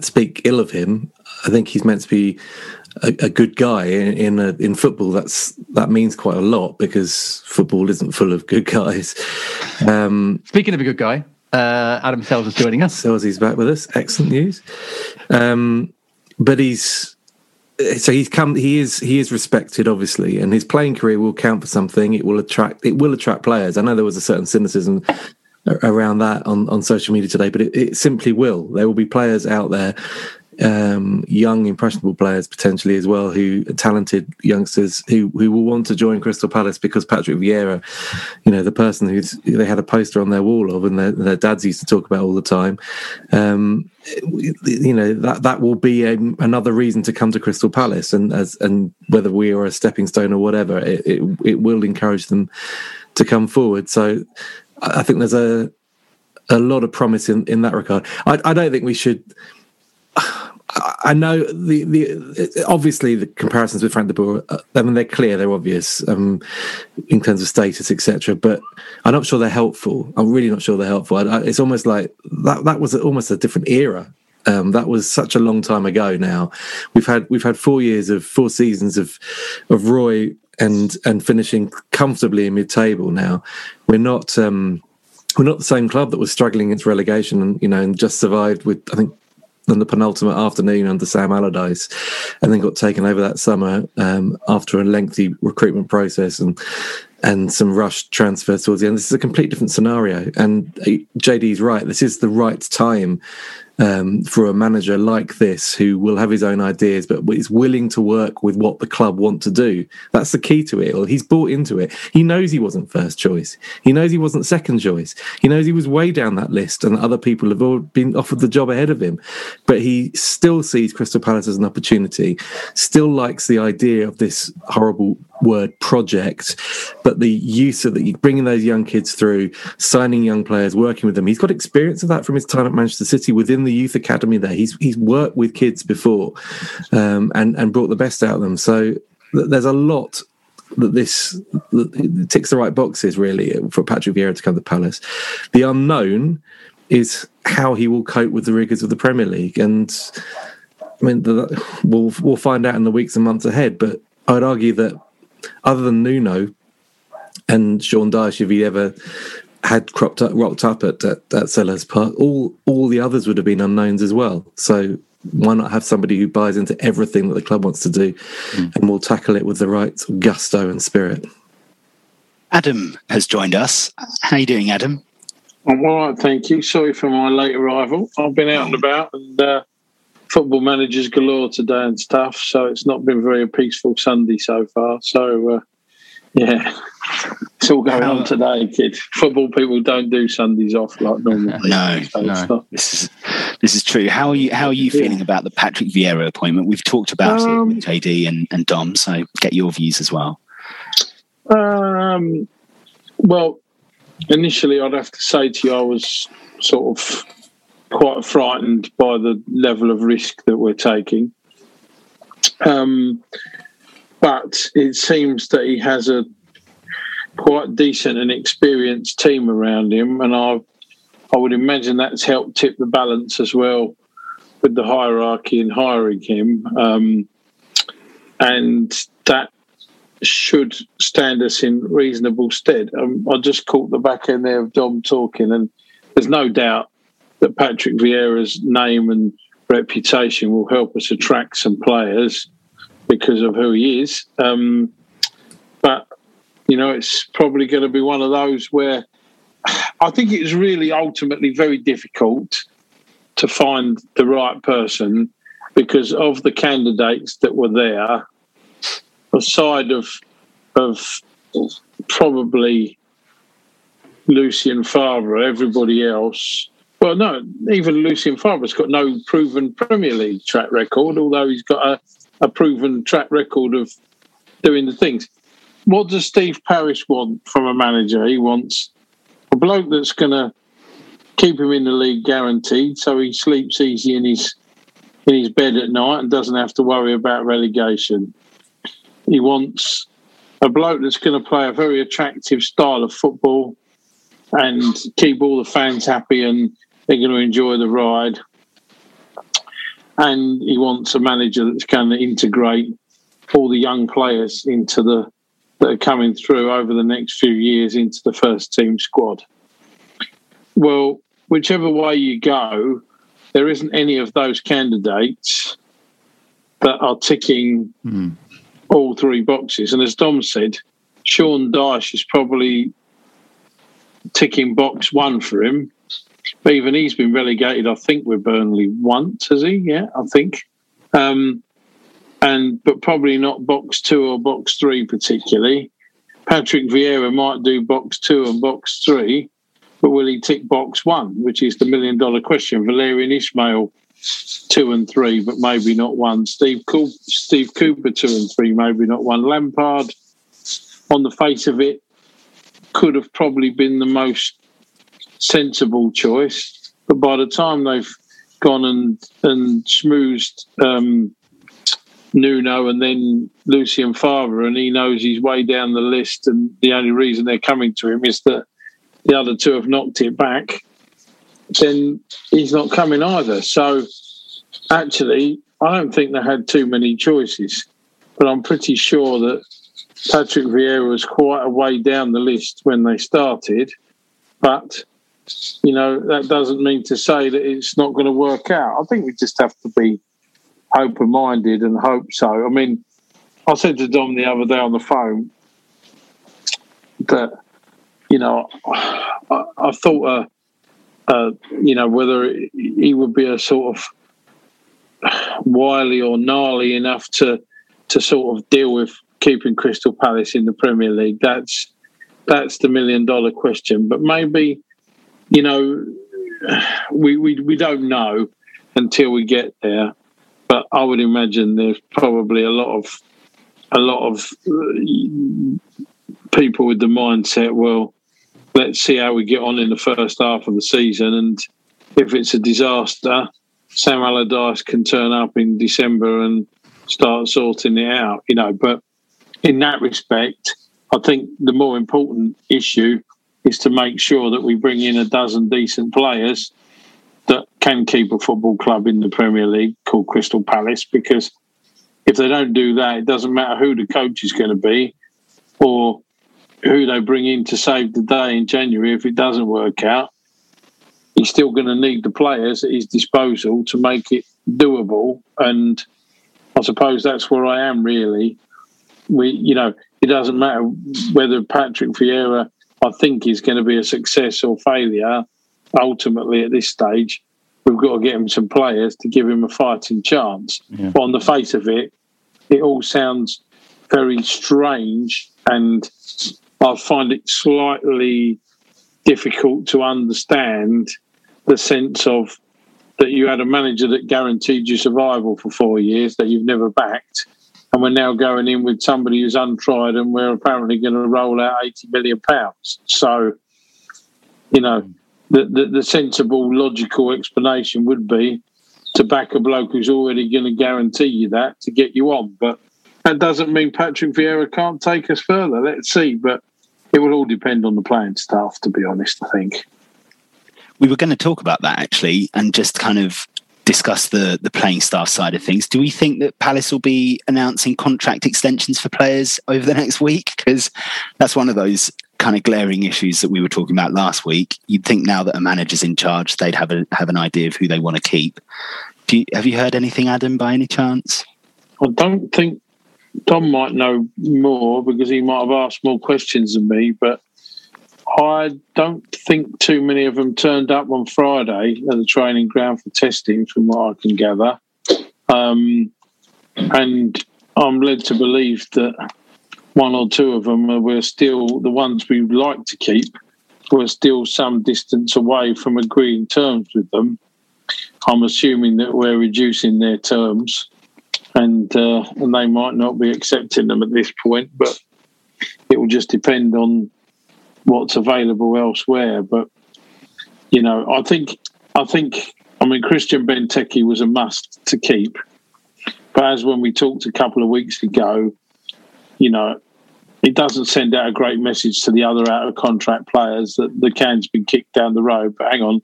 speak ill of him. I think he's meant to be a, a good guy in in, a, in, football. That's that means quite a lot because football isn't full of good guys. Um, Speaking of a good guy, uh, Adam Sells is joining us. Sells back with us. Excellent news. Um, but he's so he's come. He is he is respected, obviously, and his playing career will count for something. It will attract. It will attract players. I know there was a certain cynicism around that on, on social media today, but it, it simply will. There will be players out there, um, young, impressionable players potentially as well, who talented youngsters who who will want to join Crystal Palace because Patrick Vieira, you know, the person who's they had a poster on their wall of and their, their dads used to talk about all the time. Um, you know that that will be a, another reason to come to Crystal Palace, and as and whether we are a stepping stone or whatever, it, it, it will encourage them to come forward. So I think there's a a lot of promise in, in that regard. I, I don't think we should. I know the the obviously the comparisons with Frank de Boer. Uh, I mean, they're clear, they're obvious um, in terms of status, etc. But I'm not sure they're helpful. I'm really not sure they're helpful. I, I, it's almost like that. That was almost a different era. Um, that was such a long time ago. Now we've had we've had four years of four seasons of of Roy and and finishing comfortably in mid-table. Now we're not um, we're not the same club that was struggling against relegation and you know and just survived with I think on the penultimate afternoon under Sam Allardyce, and then got taken over that summer um, after a lengthy recruitment process and and some rushed transfers towards the end. This is a complete different scenario, and uh, JD's right. This is the right time um, for a manager like this who will have his own ideas but is willing to work with what the club want to do. That's the key to it. Or he's bought into it. He knows he wasn't first choice. He knows he wasn't second choice. He knows he was way down that list and other people have all been offered the job ahead of him. But he still sees Crystal Palace as an opportunity, still likes the idea of this horrible word project, but the use of the bringing those young kids through, signing young players, working with them. He's got experience of that from his time at Manchester City within the youth academy. There, he's he's worked with kids before, um, and and brought the best out of them. So th- there's a lot that this that ticks the right boxes really for Patrick Vieira to come to Palace. The unknown is how he will cope with the rigors of the Premier League, and I mean the, we'll we'll find out in the weeks and months ahead. But I'd argue that other than Nuno and Sean Dyche, if he ever had cropped up, rocked up at, at, at Selhurst Park, all all the others would have been unknowns as well. So why not have somebody who buys into everything that the club wants to do, and will tackle it with the right gusto and spirit? Adam has joined us. How are you doing, Adam? I'm all right, thank you. Sorry for my late arrival. I've been out and about and uh, football managers galore today and stuff, so it's not been very a peaceful Sunday so far. So, uh, yeah, it's all going on today, kid. Football people don't do Sundays off like normal. people, No, so it's not- This is this is true. How are you? How are you feeling about the Patrick Vieira appointment? We've talked about Um, it with JD and, and Dom, so get your views as well. Um, well, initially, I'd have to say to you, I was sort of quite frightened by the level of risk that we're taking. Um, but it seems that he has a quite decent and experienced team around him, and I, I would imagine that's helped tip the balance as well with the hierarchy in hiring him, um, and that should stand us in reasonable stead. Um, I just caught the back end there of Dom talking, and there's no doubt that Patrick Vieira's name and reputation will help us attract some players because of who he is. Um, but you know, it's probably going to be one of those where I think it's really ultimately very difficult to find the right person because of the candidates that were there aside of of probably Lucien Favre, everybody else. Well, no, even Lucien Favre's got no proven Premier League track record, although he's got a, a proven track record of doing the things. What does Steve Parish want from a manager? He wants a bloke that's going to keep him in the league guaranteed, so he sleeps easy in his in his bed at night and doesn't have to worry about relegation. He wants a bloke that's going to play a very attractive style of football and keep all the fans happy and they're going to enjoy the ride. And he wants a manager that's going to integrate all the young players into the that are coming through over the next few years into the first team squad. Well, whichever way you go, there isn't any of those candidates that are ticking hmm. all three boxes. And as Dom said, Sean Dyche is probably ticking box one for him. But even he's been relegated, I think, with Burnley once, has he? Yeah, I think. Um, and but probably not box two or box three particularly. Patrick Vieira might do box two and box three, but will he tick box one, which is the million dollar question? Valérien Ismaël two and three, but maybe not one. Steve Steve Cooper two and three, maybe not one. Lampard, on the face of it, could have probably been the most sensible choice, but by the time they've gone and and schmoozed um, Nuno and then Lucien Favre, and he knows he's way down the list, and the only reason they're coming to him is that the other two have knocked it back. Then he's not coming either. So actually, I don't think they had too many choices, but I'm pretty sure that Patrick Vieira was quite a way down the list when they started. But you know that doesn't mean to say that it's not going to work out. I think we just have to be open-minded and hope so. I mean, I said to Dom the other day on the phone that you know I, I thought a, uh, you know, whether he would be a sort of wily or gnarly enough to to sort of deal with keeping Crystal Palace in the Premier League. That's that's the million dollar question. But maybe, you know, we we we don't know until we get there. But I would imagine there's probably a lot of a lot of uh, people with the mindset, well, let's see how we get on in the first half of the season, and if it's a disaster, Sam Allardyce can turn up in December and start sorting it out, you know. But in that respect, I think the more important issue is to make sure that we bring in a dozen decent players that can keep a football club in the Premier League called Crystal Palace. Because if they don't do that, it doesn't matter who the coach is going to be or who they bring in to save the day in January. If it doesn't work out, he's still going to need the players at his disposal to make it doable. And I suppose that's where I am really. We, you know, it doesn't matter whether Patrick Vieira, I think, is going to be a success or failure. Ultimately, at this stage, we've got to get him some players to give him a fighting chance. Yeah. But on the face of it, it all sounds very strange, and I find it slightly difficult to understand the sense of that you had a manager that guaranteed you survival for four years that you've never backed, and we're now going in with somebody who's untried, and we're apparently going to roll out eighty million pounds. So, you know, the, the the sensible, logical explanation would be to back a bloke who's already going to guarantee you that to get you on, but. That doesn't mean Patrick Vieira can't take us further. Let's see, but it will all depend on the playing staff. To be honest, I think. We were going to talk about that actually, and just kind of discuss the the playing staff side of things. Do we think that Palace will be announcing contract extensions for players over the next week? Because that's one of those kind of glaring issues that we were talking about last week. You'd think now that a manager's in charge, they'd have a have an idea of who they want to keep. You, have you heard anything, Adam, by any chance? I don't think Tom might know more because he might have asked more questions than me, but I don't think too many of them turned up on Friday at the training ground for testing, from what I can gather. Um, and I'm led to believe that one or two of them were still the ones we would like to keep, were still some distance away from agreeing terms with them. I'm assuming that we're reducing their terms and uh, and they might not be accepting them at this point, but it will just depend on what's available elsewhere. But you know, I think I think I mean Christian Benteke was a must to keep, but as when we talked a couple of weeks ago, you know. It doesn't send out a great message to the other out of contract players that the can's been kicked down the road. But hang on,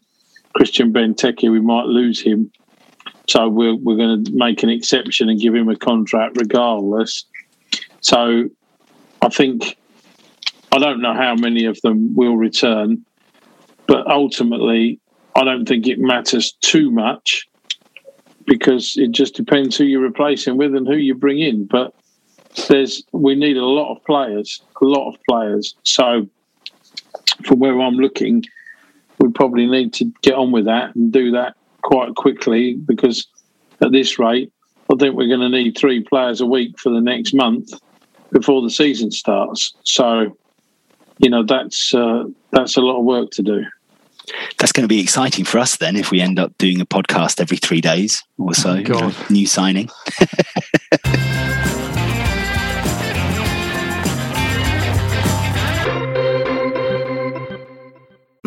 Christian Benteke, we might lose him. So we're we're going to make an exception and give him a contract regardless. So I think I don't know how many of them will return, but ultimately I don't think it matters too much because it just depends who you're replacing with and who you bring in. But there's we need a lot of players, a lot of players. So from where I'm looking, we probably need to get on with that and do that quite quickly because at this rate, I think we're going to need three players a week for the next month before the season starts. So, you know, that's uh, that's a lot of work to do. That's going to be exciting for us then if we end up doing a podcast every three days or so. God. New signing.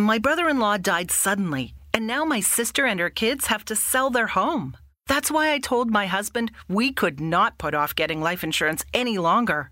My brother in law died suddenly, and now my sister and her kids have to sell their home. That's why I told my husband we could not put off getting life insurance any longer.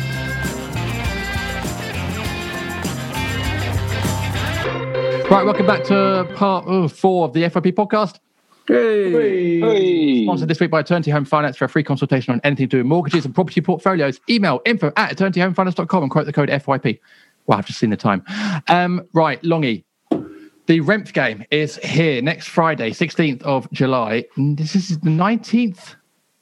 Right, welcome back to part oh, four of the FYP podcast. Hey. Sponsored this week by Eternity Home Finance for a free consultation on anything to do with mortgages and property portfolios. Email info at eternityhomefinance.com and quote the code FYP. Well, I've just seen the time. Um, right, Longy. The REMF game is here next Friday, 16th of July. This is the 19th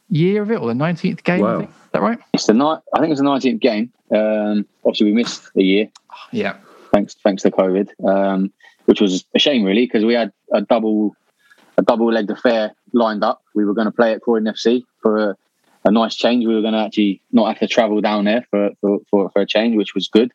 year of it, or the 19th game. I Wow. think. Is that right? It's the night. I think it's the nineteenth game. Um, obviously, we missed a year. Yeah. Thanks, thanks to COVID, um, which was a shame really because we had a double, a double-legged affair lined up. We were going to play at Croydon FC for a, a nice change. We were going to actually not have to travel down there for for, for, for a change, which was good.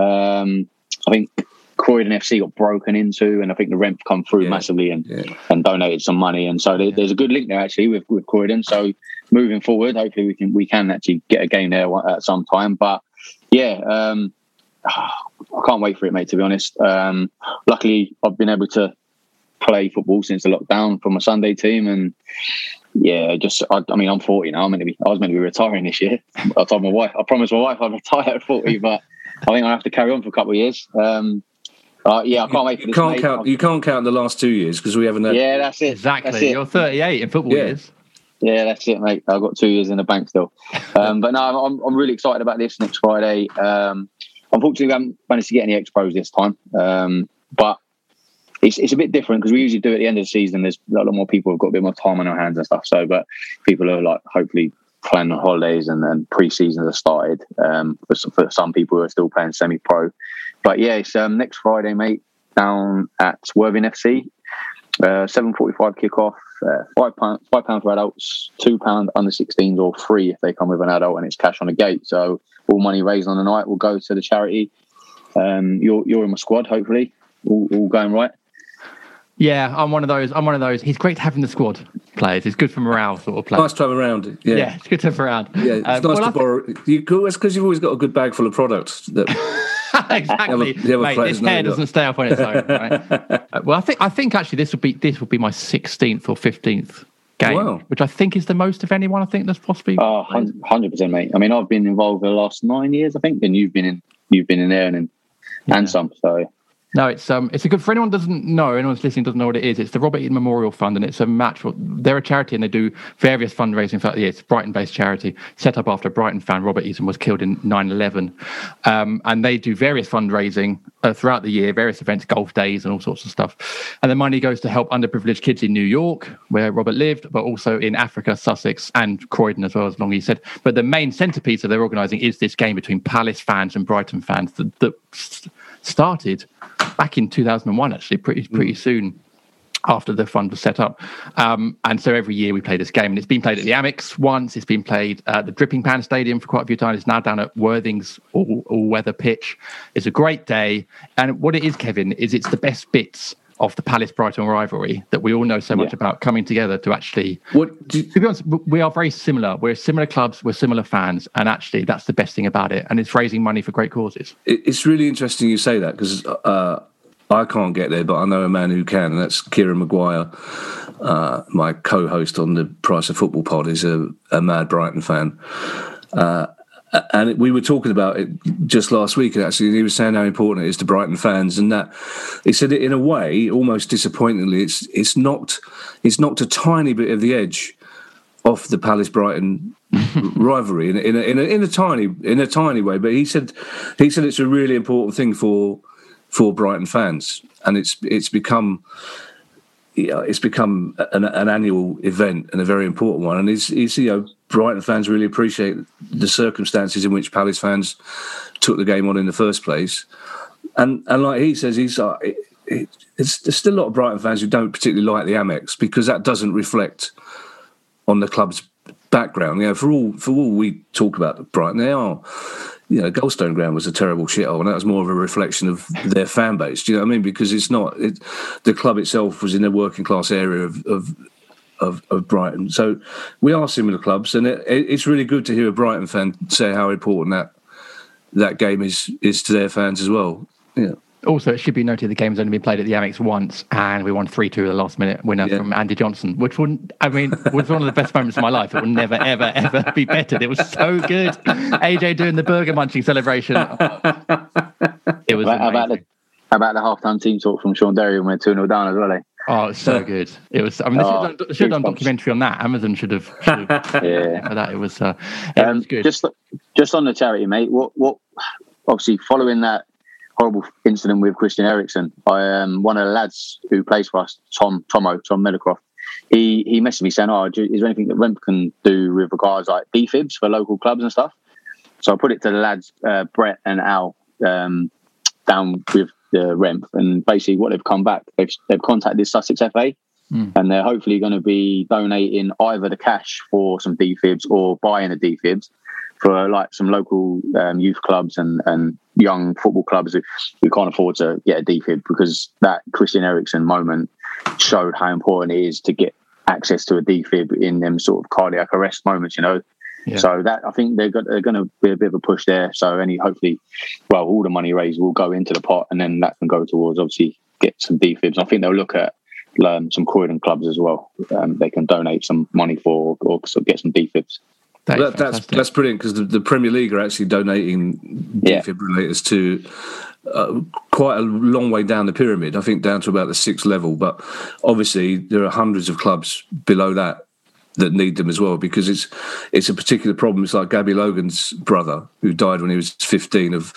Um, I think Croydon FC got broken into, and I think the REMF come through massively and and donated some money. And so there, there's a good link there actually with with Croydon. So moving forward, hopefully we can we can actually get a game there at some time. But yeah, um, I can't wait for it, mate. To be honest, um, luckily I've been able to play football since the lockdown for my Sunday team, and yeah, just I, I mean I'm 40 now. I'm meant to be I was meant to be retiring this year. I told my wife I promised my wife I'd retire at 40, but I think I have to carry on for a couple of years. Um, uh, yeah, I can't wait for You this. can't mate. count. You can't count the last two years because we haven't had. Yeah, that's it. Exactly. That's it. You're 38 in football Yeah. years. Yeah, that's it, mate. I've got two years in the bank still. Um, but no, I'm, I'm really excited about this next Friday. Um, unfortunately, we haven't managed to get any expos this time. Um, but it's, it's a bit different because we usually do at the end of the season. There's a lot more people who've got a bit more time on their hands and stuff. So, but people are like hopefully planning on holidays and then pre-seasons have started um, for, for some people who are still playing semi-pro. But yeah, it's um, next Friday, mate, down at Worthing FC. Uh, 7.45 kickoff, uh, five pound, five pound for adults, two pound under 16s or free if they come with an adult and it's cash on the gate. So all money raised on the night will go to the charity. Um, you're, you're in my squad, hopefully. All, all going right. Yeah, I'm one of those. I'm one of those. He's great having the squad players. It's good for morale, sort of play. Nice to have around. Yeah. Yeah, it's good to have around. Yeah, it's Um, nice well, to I borrow. You, it's because you've always got a good bag full of products. That exactly. The other- the other Mate, this hair doesn't stay up on its own. Right? Uh, well, I think I think actually this would be this would be my 16th or 15th game, Wow. which I think is the most of anyone. I think that's possibly. Oh, hundred percent, mate. I mean, I've been involved for the last nine years, I think, and you've been in, you've been in there and and, and some. So No, it's um, it's a good for anyone doesn't know, anyone's listening doesn't know what it is. It's the Robert Eaton Memorial Fund, and it's a match. For, they're a charity, and they do various fundraising throughout the year. It's Brighton-based charity set up after Brighton fan, Robert Eaton, was killed in 9/11, um, and they do various fundraising uh, throughout the year, various events, golf days, and all sorts of stuff. And the money goes to help underprivileged kids in New York, where Robert lived, but also in Africa, Sussex, and Croydon as well, as long as he said. But the main centerpiece of their organising is this game between Palace fans and Brighton fans that, that started back in 2001, actually, pretty pretty soon after the fund was set up. Um, and so every year we play this game, and it's been played at the Amex once. It's been played at the Dripping Pan Stadium for quite a few times. It's now down at Worthing's all, all weather pitch. It's a great day, and what it is, Kevin, is it's the best bits of the Palace Brighton rivalry that we all know so much about coming together to actually. What to be honest, we are very similar. We're similar clubs. We're similar fans, and actually, that's the best thing about it. And it's raising money for great causes. It's really interesting you say that because uh, I can't get there, but I know a man who can, and that's Kieran Maguire. Uh, my co-host on the Price of Football pod is a, a mad Brighton fan, uh, and we were talking about it just last week. Actually, and he was saying how important it is to Brighton fans, and that he said it in a way, almost disappointingly, it's it's knocked it's knocked a tiny bit of the edge off the Palace Brighton rivalry in, a- in, a, in, a, in a tiny in a tiny way. But he said he said it's a really important thing for for Brighton fans, and it's it's become yeah, it's become an, an annual event and a very important one. And he's, it's you know Brighton fans really appreciate the circumstances in which Palace fans took the game on in the first place. And and like he says, he's uh, it, it, it's, there's still a lot of Brighton fans who don't particularly like the Amex because that doesn't reflect on the club's background. You know, for all for all we talk about Brighton, they are. You know, Goldstone Ground was a terrible shithole, and that was more of a reflection of their fan base. Do you know what I mean? Because it's not it, the club itself was in a working class area of, of of, of Brighton. So we are similar clubs, and it, it, it's really good to hear a Brighton fan say how important that that game is is to their fans as well. Yeah. Also, it should be noted the game's only been played at the Amex once, and we won 3 2 the last minute winner from Andy Johnson, which wouldn't, I mean, was one of the best moments of my life. It will never, ever, ever be bettered. It was so good. AJ doing the burger munching celebration. It was How about amazing. the how about the halftime team talk from Shaun Derry when we're 2 0 down as well? Eh? Oh, it's so good. It was, I mean, they should, Oh, have done, should have done documentary on that. Amazon should have, should have Yeah. that. It was, uh, it Um, was good. Just just on the charity, mate. What what? Obviously, following that horrible incident with Christian Eriksen, I um, one of the lads who plays for us, Tom Tomo Tom Meadowcroft, he he messaged me saying, "Oh, do- is there anything that REMF can do with regards like defibs for local clubs and stuff?" So I put it to the lads, uh, Brett and Al, um, down with the REMF, and basically what they've come back, they've they've contacted Sussex FA and they're hopefully going to be donating either the cash for some defibs or buying the defibs for like some local um, youth clubs and, and young football clubs who, who can't afford to get a defib because that Christian Eriksen moment showed how important it is to get access to a defib in them sort of cardiac arrest moments, you know. Yeah. So that I think they're, they're going to be a bit of a push there. So any hopefully, well, all the money raised will go into the pot, and then that can go towards obviously get some defibs. I think they'll look at um, some Croydon clubs as well. Um, they can donate some money for or sort of get some defibs. That, that's that's brilliant because the, the Premier League are actually donating Yeah. defibrillators to uh, quite a long way down the pyramid. I think down to about the sixth level, but obviously there are hundreds of clubs below that that need them as well because it's it's a particular problem. It's like Gabby Logan's brother who died when he was fifteen. Of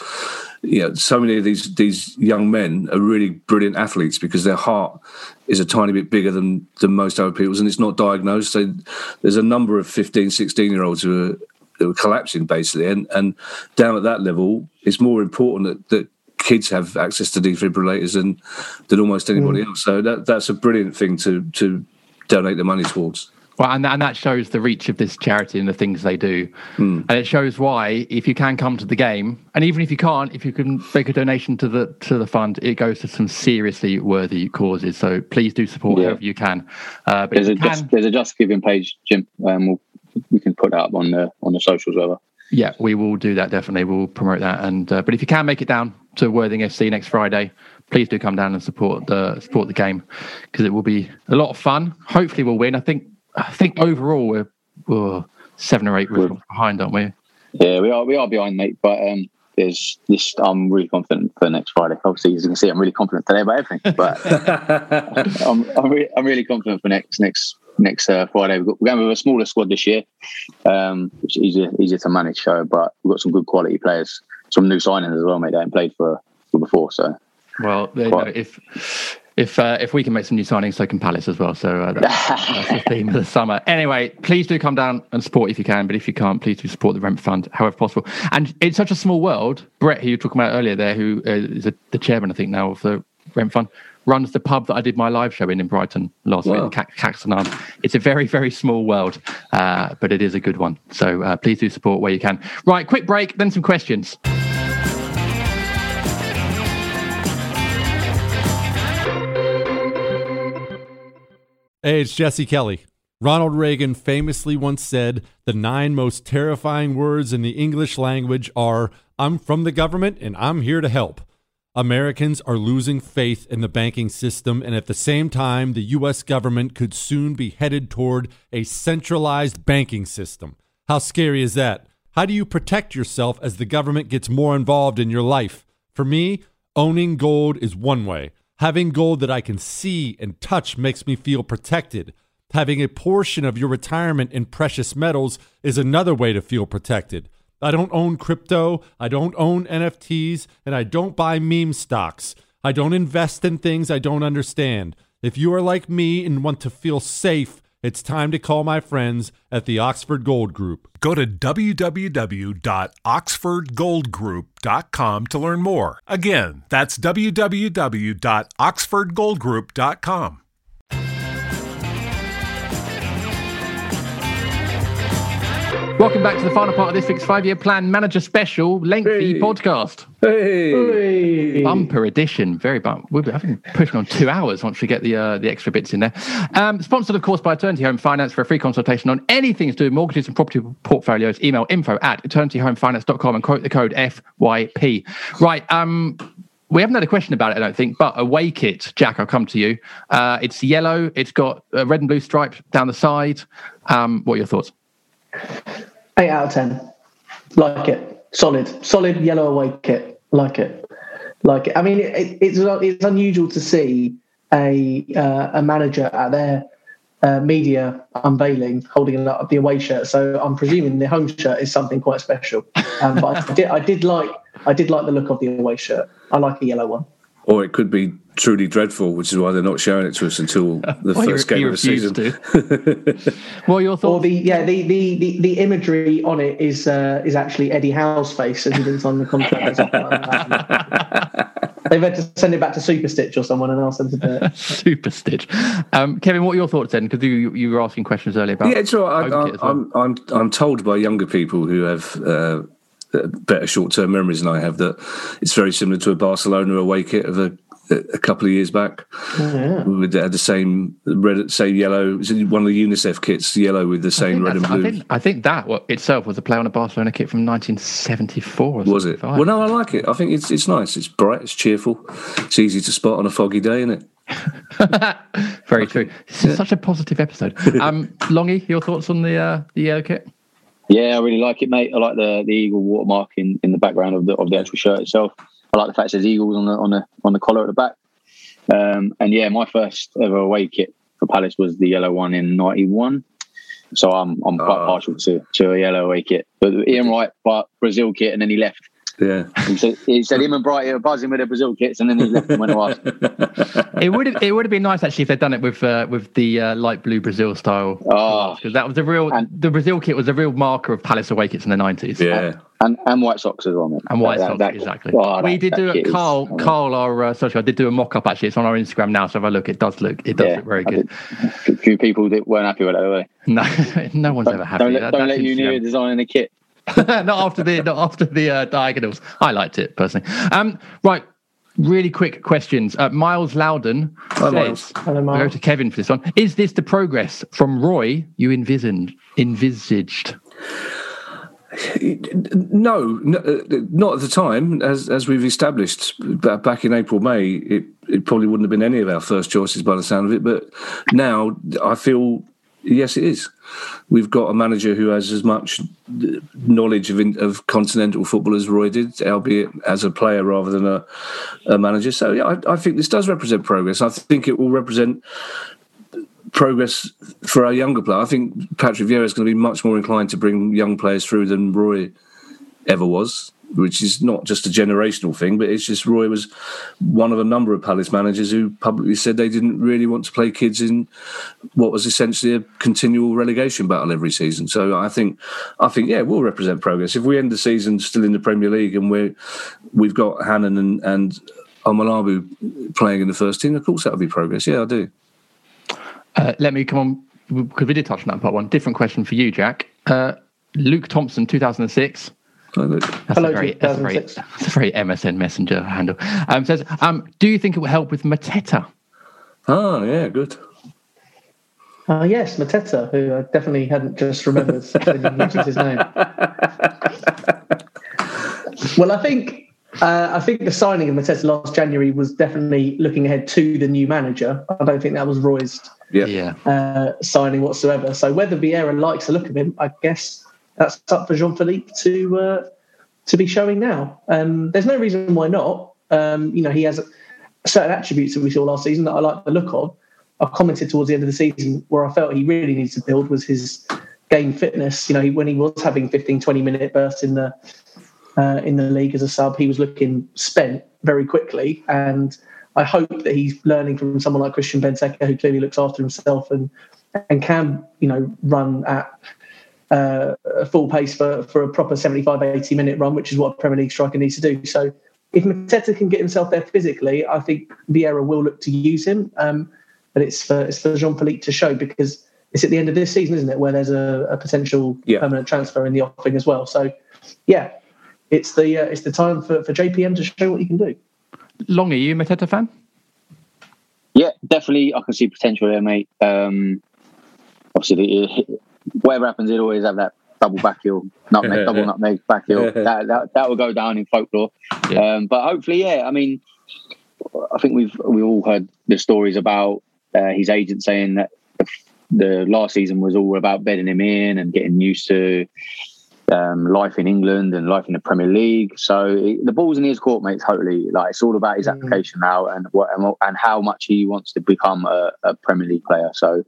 you know, so many of these these young men are really brilliant athletes because their heart is a tiny bit bigger than than most other people's, and it's not diagnosed. So there's a number of 15, 16 year olds who are, who are collapsing basically, and and down at that level, it's more important that that kids have access to defibrillators than than almost anybody mm. else. So that that's a brilliant thing to to donate the money towards. Well, and, and that shows the reach of this charity and the things they do. Hmm. And it shows why, if you can come to the game, and even if you can't, if you can make a donation to the to the fund, it goes to some seriously worthy causes. So please do support Yeah. however you can. Uh, but There's a can, just, there's a Just Giving page, Jim. Um, we'll, we can put that up on the on the socials, whatever. yeah, we will do that definitely. We'll promote that. And uh, but if you can make it down to Worthing FC next Friday, please do come down and support the support the game because it will be a lot of fun. Hopefully, we'll win. I think I think overall we're, we're seven or eight results behind, aren't we? Yeah, we are we are behind, mate. But um, there's this. I'm really confident for next Friday. Obviously, as you can see, I'm really confident today about everything. But I'm I'm, re- I'm really confident for next next next uh, Friday. We've got, we're going with a smaller squad this year, um, which is easier easier to manage. So, but we've got some good quality players, some new signings as well, mate. They haven't played for, for before. So Well, you know, if if uh, if we can make some new signings, so can Palace as well. So uh, that's, that's the theme of the summer. Anyway, please do come down and support if you can. But if you can't, please do support the REMF Fund however possible. And it's such a small world. Brett, who you were talking about earlier, there, who uh, a, the chairman, I think now of the REMF Fund, runs the pub that I did my live show in in Brighton last Wow. week, Ca- Caxton Arms. It's a very very small world, uh, but it is a good one. So uh, please do support where you can. Right, quick break, then some questions. Hey, it's Jesse Kelly. Ronald Reagan famously once said the nine most terrifying words in the English language are I'm from the government and I'm here to help. Americans are losing faith in the banking system, and at the same time, the U.S. government could soon be headed toward a centralized banking system. How scary is that? How do you protect yourself as the government gets more involved in your life? For me, owning gold is one way. Having gold that I can see and touch makes me feel protected. Having a portion of your retirement in precious metals is another way to feel protected. I don't own crypto, I don't own NFTs, and I don't buy meme stocks. I don't invest in things I don't understand. If you are like me and want to feel safe, it's time to call my friends at the Oxford Gold Group. Go to www.oxfordgoldgroup.com to learn more. Again, that's www.oxfordgoldgroup.com. Welcome back to the final part of this week's five-year plan manager special lengthy podcast. Hey, bumper edition, very bump. We'll be having pushing on two hours once we get the uh, the extra bits in there. Um, sponsored, of course, by Eternity Home Finance for a free consultation on anything to do with mortgages and property portfolios. Email info at eternityhomefinance.com and quote the code FYP. Right. Um, we haven't had a question about it, I don't think, but away kit, Jack, I'll come to you. Uh, it's yellow, it's got a red and blue stripe down the side. Um, what are your thoughts? Eight out of ten. Like it. Solid. Solid yellow away kit. Like it. Like it. I mean, it, it's it's unusual to see a uh, a manager at their uh, media unveiling holding up the away shirt. So I'm presuming the home shirt is something quite special. Um, but I did I did like I did like the look of the away shirt. I like a yellow one. Or it could be truly dreadful, which is why they're not showing it to us until the Well, first game you of the season. What are your thoughts? Or the yeah the the, the, the imagery on it is uh, is actually Eddie Howe's face as he didn't sign the contract. or something. They've had to send it back to Super Stitch or someone and ask them to do it. Super Stitch. Um, Kevin, what are your thoughts then? Because you, you were asking questions earlier about yeah, it's all right. I, I, well. I'm I'm, I'm told by younger people who have uh, better short term memories than I have that it's very similar to a Barcelona away kit of a, a couple of years back. Yeah. We had the same red, same yellow. It's one of the UNICEF kits, yellow with the same red and blue. I think, I think that itself was a play on a Barcelona kit from 1974. Or was it? Well, no, I like it. I think it's it's nice. It's bright. It's cheerful. It's easy to spot on a foggy day, isn't it? Very true. This is such a positive episode. Um, Longy, your thoughts on the uh, the yellow kit? Yeah, I really like it, mate. I like the the eagle watermark in, in the background of the of the actual shirt itself. I like the fact there's eagles on the on the on the collar at the back. Um, and yeah, my first ever away kit for Palace was the yellow one in '91. So I'm I'm quite partial to, to a yellow away kit. But Ian Wright, but Brazil kit, and then he left. Yeah. He said, he said him and Brighty are buzzing with their Brazil kits, and then he left and went away. It would have it would have been nice actually if they'd done it with uh, with the uh, light blue Brazil style. Oh. because that was a real the Brazil kit was a real marker of Palace away kits in the 90s. Yeah. And and white socks as well, mate. And white That- socks, that- exactly. oh, we that- did do a Carl, I mean, Carl, our uh, social, I did do a mock up actually. It's on our Instagram now. So if I look, it does look, it does Yeah, look very good. A few people that weren't happy with it, were they? No, no one's ever happy. Don't let, That- don't that's let you near designing a kit. not after the not after the uh, diagonals. I liked it personally. Um, right, really quick questions. Uh, Miles Loudon says, Miles. Hello, I'll go to Kevin for this one. Is this the progress from Roy you envisioned? Envisaged? No, no, uh, not at the time. As as we've established back in April, May, it, it probably wouldn't have been any of our first choices by the sound of it. But now I feel yes, it is. We've got a manager who has as much uh, knowledge of of continental football as Roy did, albeit as a player rather than a, a manager. So yeah, I, I think this does represent progress. I think it will represent progress for our younger player. I think Patrick Vieira is going to be much more inclined to bring young players through than Roy ever was, which is not just a generational thing, but it's just Roy was one of a number of Palace managers who publicly said they didn't really want to play kids in what was essentially a continual relegation battle every season. So I think, I think, yeah, we'll represent progress. If we end the season still in the Premier League and we're we've got Hannam and and Omilabu playing in the first team, of course that would be progress. Yeah, I do. Uh, let me come on because we did touch on that part one. Different question for you, Jack. Uh, Luke Thompson, 2006. That's Hello, a very, that's a very, that's a very MSN Messenger handle. Um, says, um, do you think it will help with Mateta? Oh, yeah, good. Uh, yes, Mateta, who I definitely hadn't just remembered which is his name. well, I think uh, I think the signing of Mateta last January was definitely looking ahead to the new manager. I don't think that was Roy's Yeah. Yeah. uh, signing whatsoever. So whether Vieira likes the look of him, I guess that's up for Jean Philippe to uh, to be showing now. Um, there's no reason why not. Um, you know, he has certain attributes that we saw last season that I like the look of. I commented towards the end of the season where I felt he really needs to build was his game fitness. You know, he, when he was having 15, 20 minute bursts in the uh, in the league as a sub, he was looking spent very quickly. And I hope that he's learning from someone like Christian Benteke, who clearly looks after himself and and can, you know, run at uh, a full pace for, for a proper 75, 80 minute run, which is what a Premier League striker needs to do. So if Mateta can get himself there physically, I think Vieira will look to use him. Um, but it's for it's for Jean Philippe to show because it's at the end of this season, isn't it, where there's a, a potential Yeah. permanent transfer in the offing as well. So yeah, it's the uh, it's the time for, for JPM to show what he can do. Long, are you a Mateta fan? Yeah, definitely. I can see potential there, mate. Um, obviously, the, whatever happens, he'll always have that double back heel, nutmeg, double nutmeg back heel. That, that that will go down in folklore. Um, but hopefully, yeah. I mean, I think we've we all heard the stories about uh, his agent saying that the, the last season was all about bedding him in and getting used to um, life in England and life in the Premier League. So it, the ball's in his court, mate. Totally, like it's all about his application now and what and, what- and how much he wants to become a, a Premier League player. So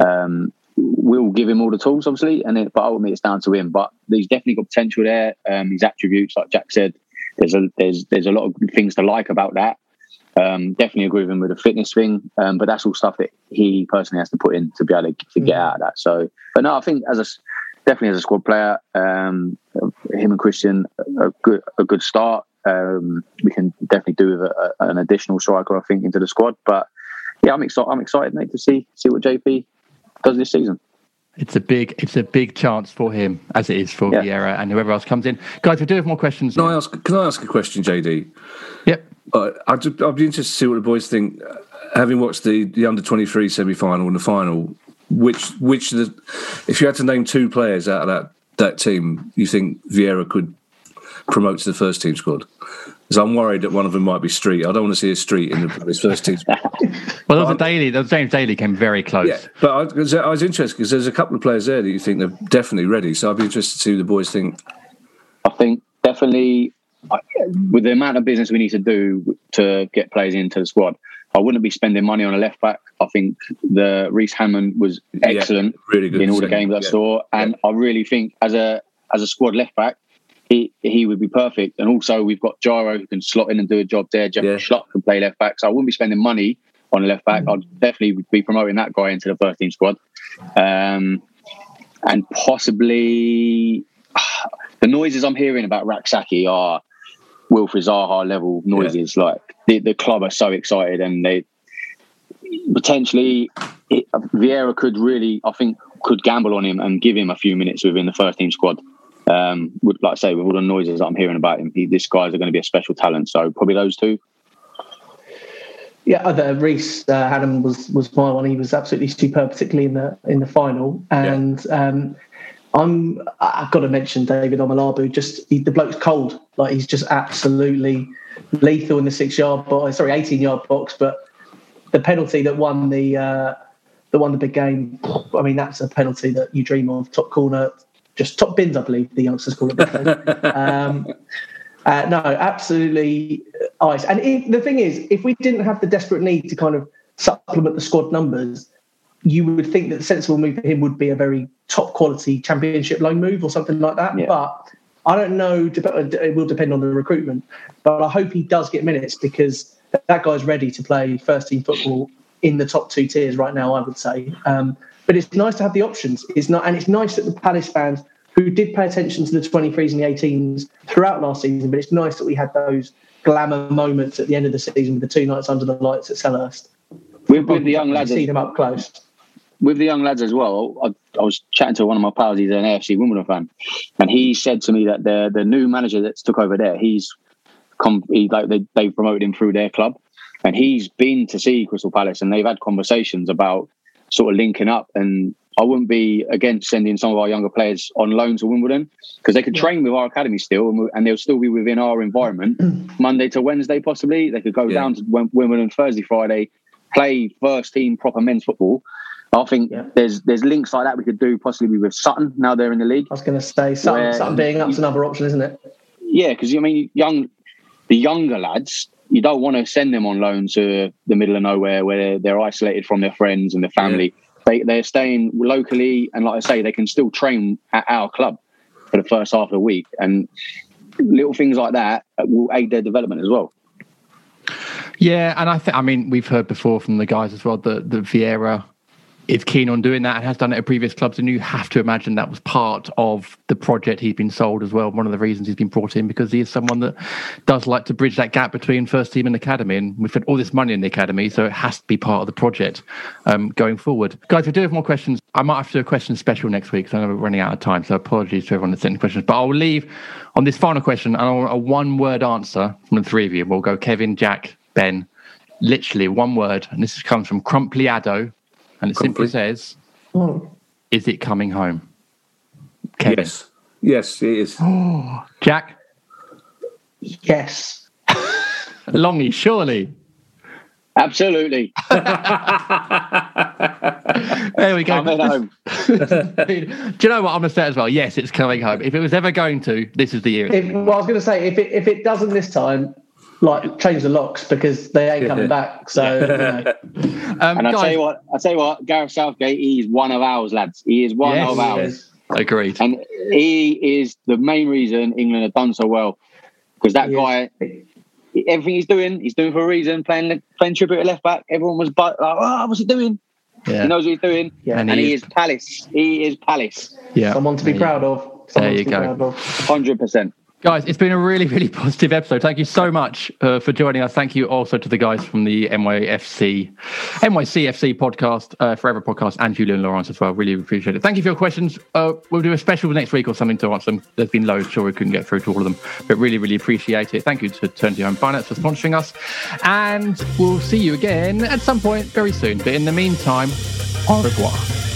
um, we'll give him all the tools, obviously, and it, but ultimately it's down to him. But he's definitely got potential there. Um, his attributes, like Jack said, there's a there's there's a lot of things to like about that. Um, definitely agree with him with the fitness thing, um, but that's all stuff that he personally has to put in to be able to, to get out of that. So, but no, I think as a definitely as a squad player, um, him and Christian a good a good start. Um, we can definitely do with a, a, an additional striker, I think, into the squad. But yeah, I'm excited. I'm excited, mate, to see see what JP does this season. It's a big, it's a big chance for him, as it is for Yeah. Vieira and whoever else comes in. Guys, we do have more questions. Can I ask? Can I ask a question, JD? Yep. Uh, I'd, I'd be interested to see what the boys think, uh, having watched the, the under twenty three semi final and the final. Which which the, if you had to name two players out of that that team, you think Vieira could promote to the first team squad? Because I'm worried that one of them might be Street. I don't want to see a Street in the, his first team. squad. Well, there was a daily. There was James Daly came very close. Yeah, but I, 'cause I was interested because there's a couple of players there that you think they're definitely ready. So I'd be interested to see what the boys think. I think definitely with the amount of business we need to do to get players into the squad, I wouldn't be spending money on a left back. I think the Reece Hannam was excellent really good in all the games I yeah. saw, and I really think as a as a squad left back, he he would be perfect. And also we've got Gyro who can slot in and do a job there. Jeff Schlupp can play left back, so I wouldn't be spending money on a left back. Mm. I'd definitely be promoting that guy into the first team squad, um, and possibly the noises I'm hearing about Rak-Sakyi are Wilfried Zaha level noises. Like the, the club are so excited and they potentially it, Vieira could really, I think, could gamble on him and give him a few minutes within the first team squad. Um, with, like I say, with all the noises I'm hearing about him, he, this guy's are going to be a special talent. So probably those two. Yeah, other Reese uh, Haddam was was my one. He was absolutely superb, particularly in the in the final. And um, I'm I've got to mention David Omilabu. Just he, the bloke's cold. Like he's just absolutely lethal in the six yard box. Sorry, eighteen yard box. But the penalty that won the uh, that won the big game. I mean, that's a penalty that you dream of. Top corner, just top bins, I believe the youngsters call it. um, uh, no, absolutely ice. And if, the thing is, if we didn't have the desperate need to kind of supplement the squad numbers, you would think that the sensible move for him would be a very top quality championship loan move or something like that. But I don't know. It will depend on the recruitment. But I hope he does get minutes because that guy's ready to play first team football in the top two tiers right now. I would say. Um, but it's nice to have the options. It's not, and it's nice that the Palace fans who did pay attention to the 23s and the 18s throughout last season. But it's nice that we had those glamour moments at the end of the season with the two nights under the lights at Selhurst. With, with the young lads, see them up close. with the young lads as well, I, I was chatting to one of my pals. He's an AFC Wimbledon fan, and he said to me that the the new manager that's took over there, he's come, he, like they they promoted him through their club, and he's been to see Crystal Palace, and they've had conversations about sort of linking up. And I wouldn't be against sending some of our younger players on loan to Wimbledon because they could train with our academy still, and, we- and they'll still be within our environment. Monday to Wednesday, possibly they could go down to Wim- Wimbledon Thursday, Friday, play first team proper men's football. I think there's there's links like that we could do possibly with Sutton now they're in the league. I was going to say Sutton, Where- Sutton being up's another option, isn't it? Yeah, because I mean, young, the younger lads, you don't want to send them on loan to the middle of nowhere where they're, isolated from their friends and their family. They they're staying locally, and like I say, they can still train at our club for the first half of the week, and little things like that will aid their development as well. Yeah, and I think I mean we've heard before from the guys as well that the Vieira is keen on doing that and has done it at previous clubs, and you have to imagine that was part of the project he's been sold as well. One of the reasons he's been brought in because he is someone that does like to bridge that gap between first team and academy, and we've had all this money in the academy, so it has to be part of the project um, going forward. Guys, we do have more questions. I might have to do a question special next week because I know we're running out of time. So apologies to everyone that sent questions, but I'll leave on this final question and I want a one-word answer from the three of you. We'll go Kevin, Jack, Ben. Literally one word, and this comes from Crumplyado, and it simply says, Oh. "Is it coming home?" Yes, yes, it is. Jack. Yes. Longy, surely. Absolutely. There we go. Coming home. Do you know what I'm going to say as well? Yes, it's coming home. If it was ever going to, this is the year. If, well, I was going to say if it if it doesn't this time, like change the locks because they ain't coming back. So you know. Um, and I tell you what, I tell you what, Gareth Southgate, he is one of ours, lads. He is one Yes, of ours. is. Agreed. And he is the main reason England have done so well. Because that guy, everything he's doing, he's doing for a reason. Playing playing Trippier at left back, everyone was but like, oh, what's he doing? Yeah. He knows what he's doing, Yeah. and, And he he is- is Palace. He is Palace. Yeah. someone to be There you- proud of. There you go. proud of. Hundred percent. Guys, it's been a really, really positive episode. Thank you so much uh, for joining us. Thank you also to the guys from the NYFC, NYCFC podcast, uh, Forever podcast, and Julien Laurens as well. Really appreciate it. Thank you for your questions. Uh, we'll do a special next week or something to answer them. There's been loads, sure we couldn't get through to all of them, but really, really appreciate it. Thank you to Eternity Home Finance for sponsoring us. And we'll see you again at some point very soon. But in the meantime, au revoir.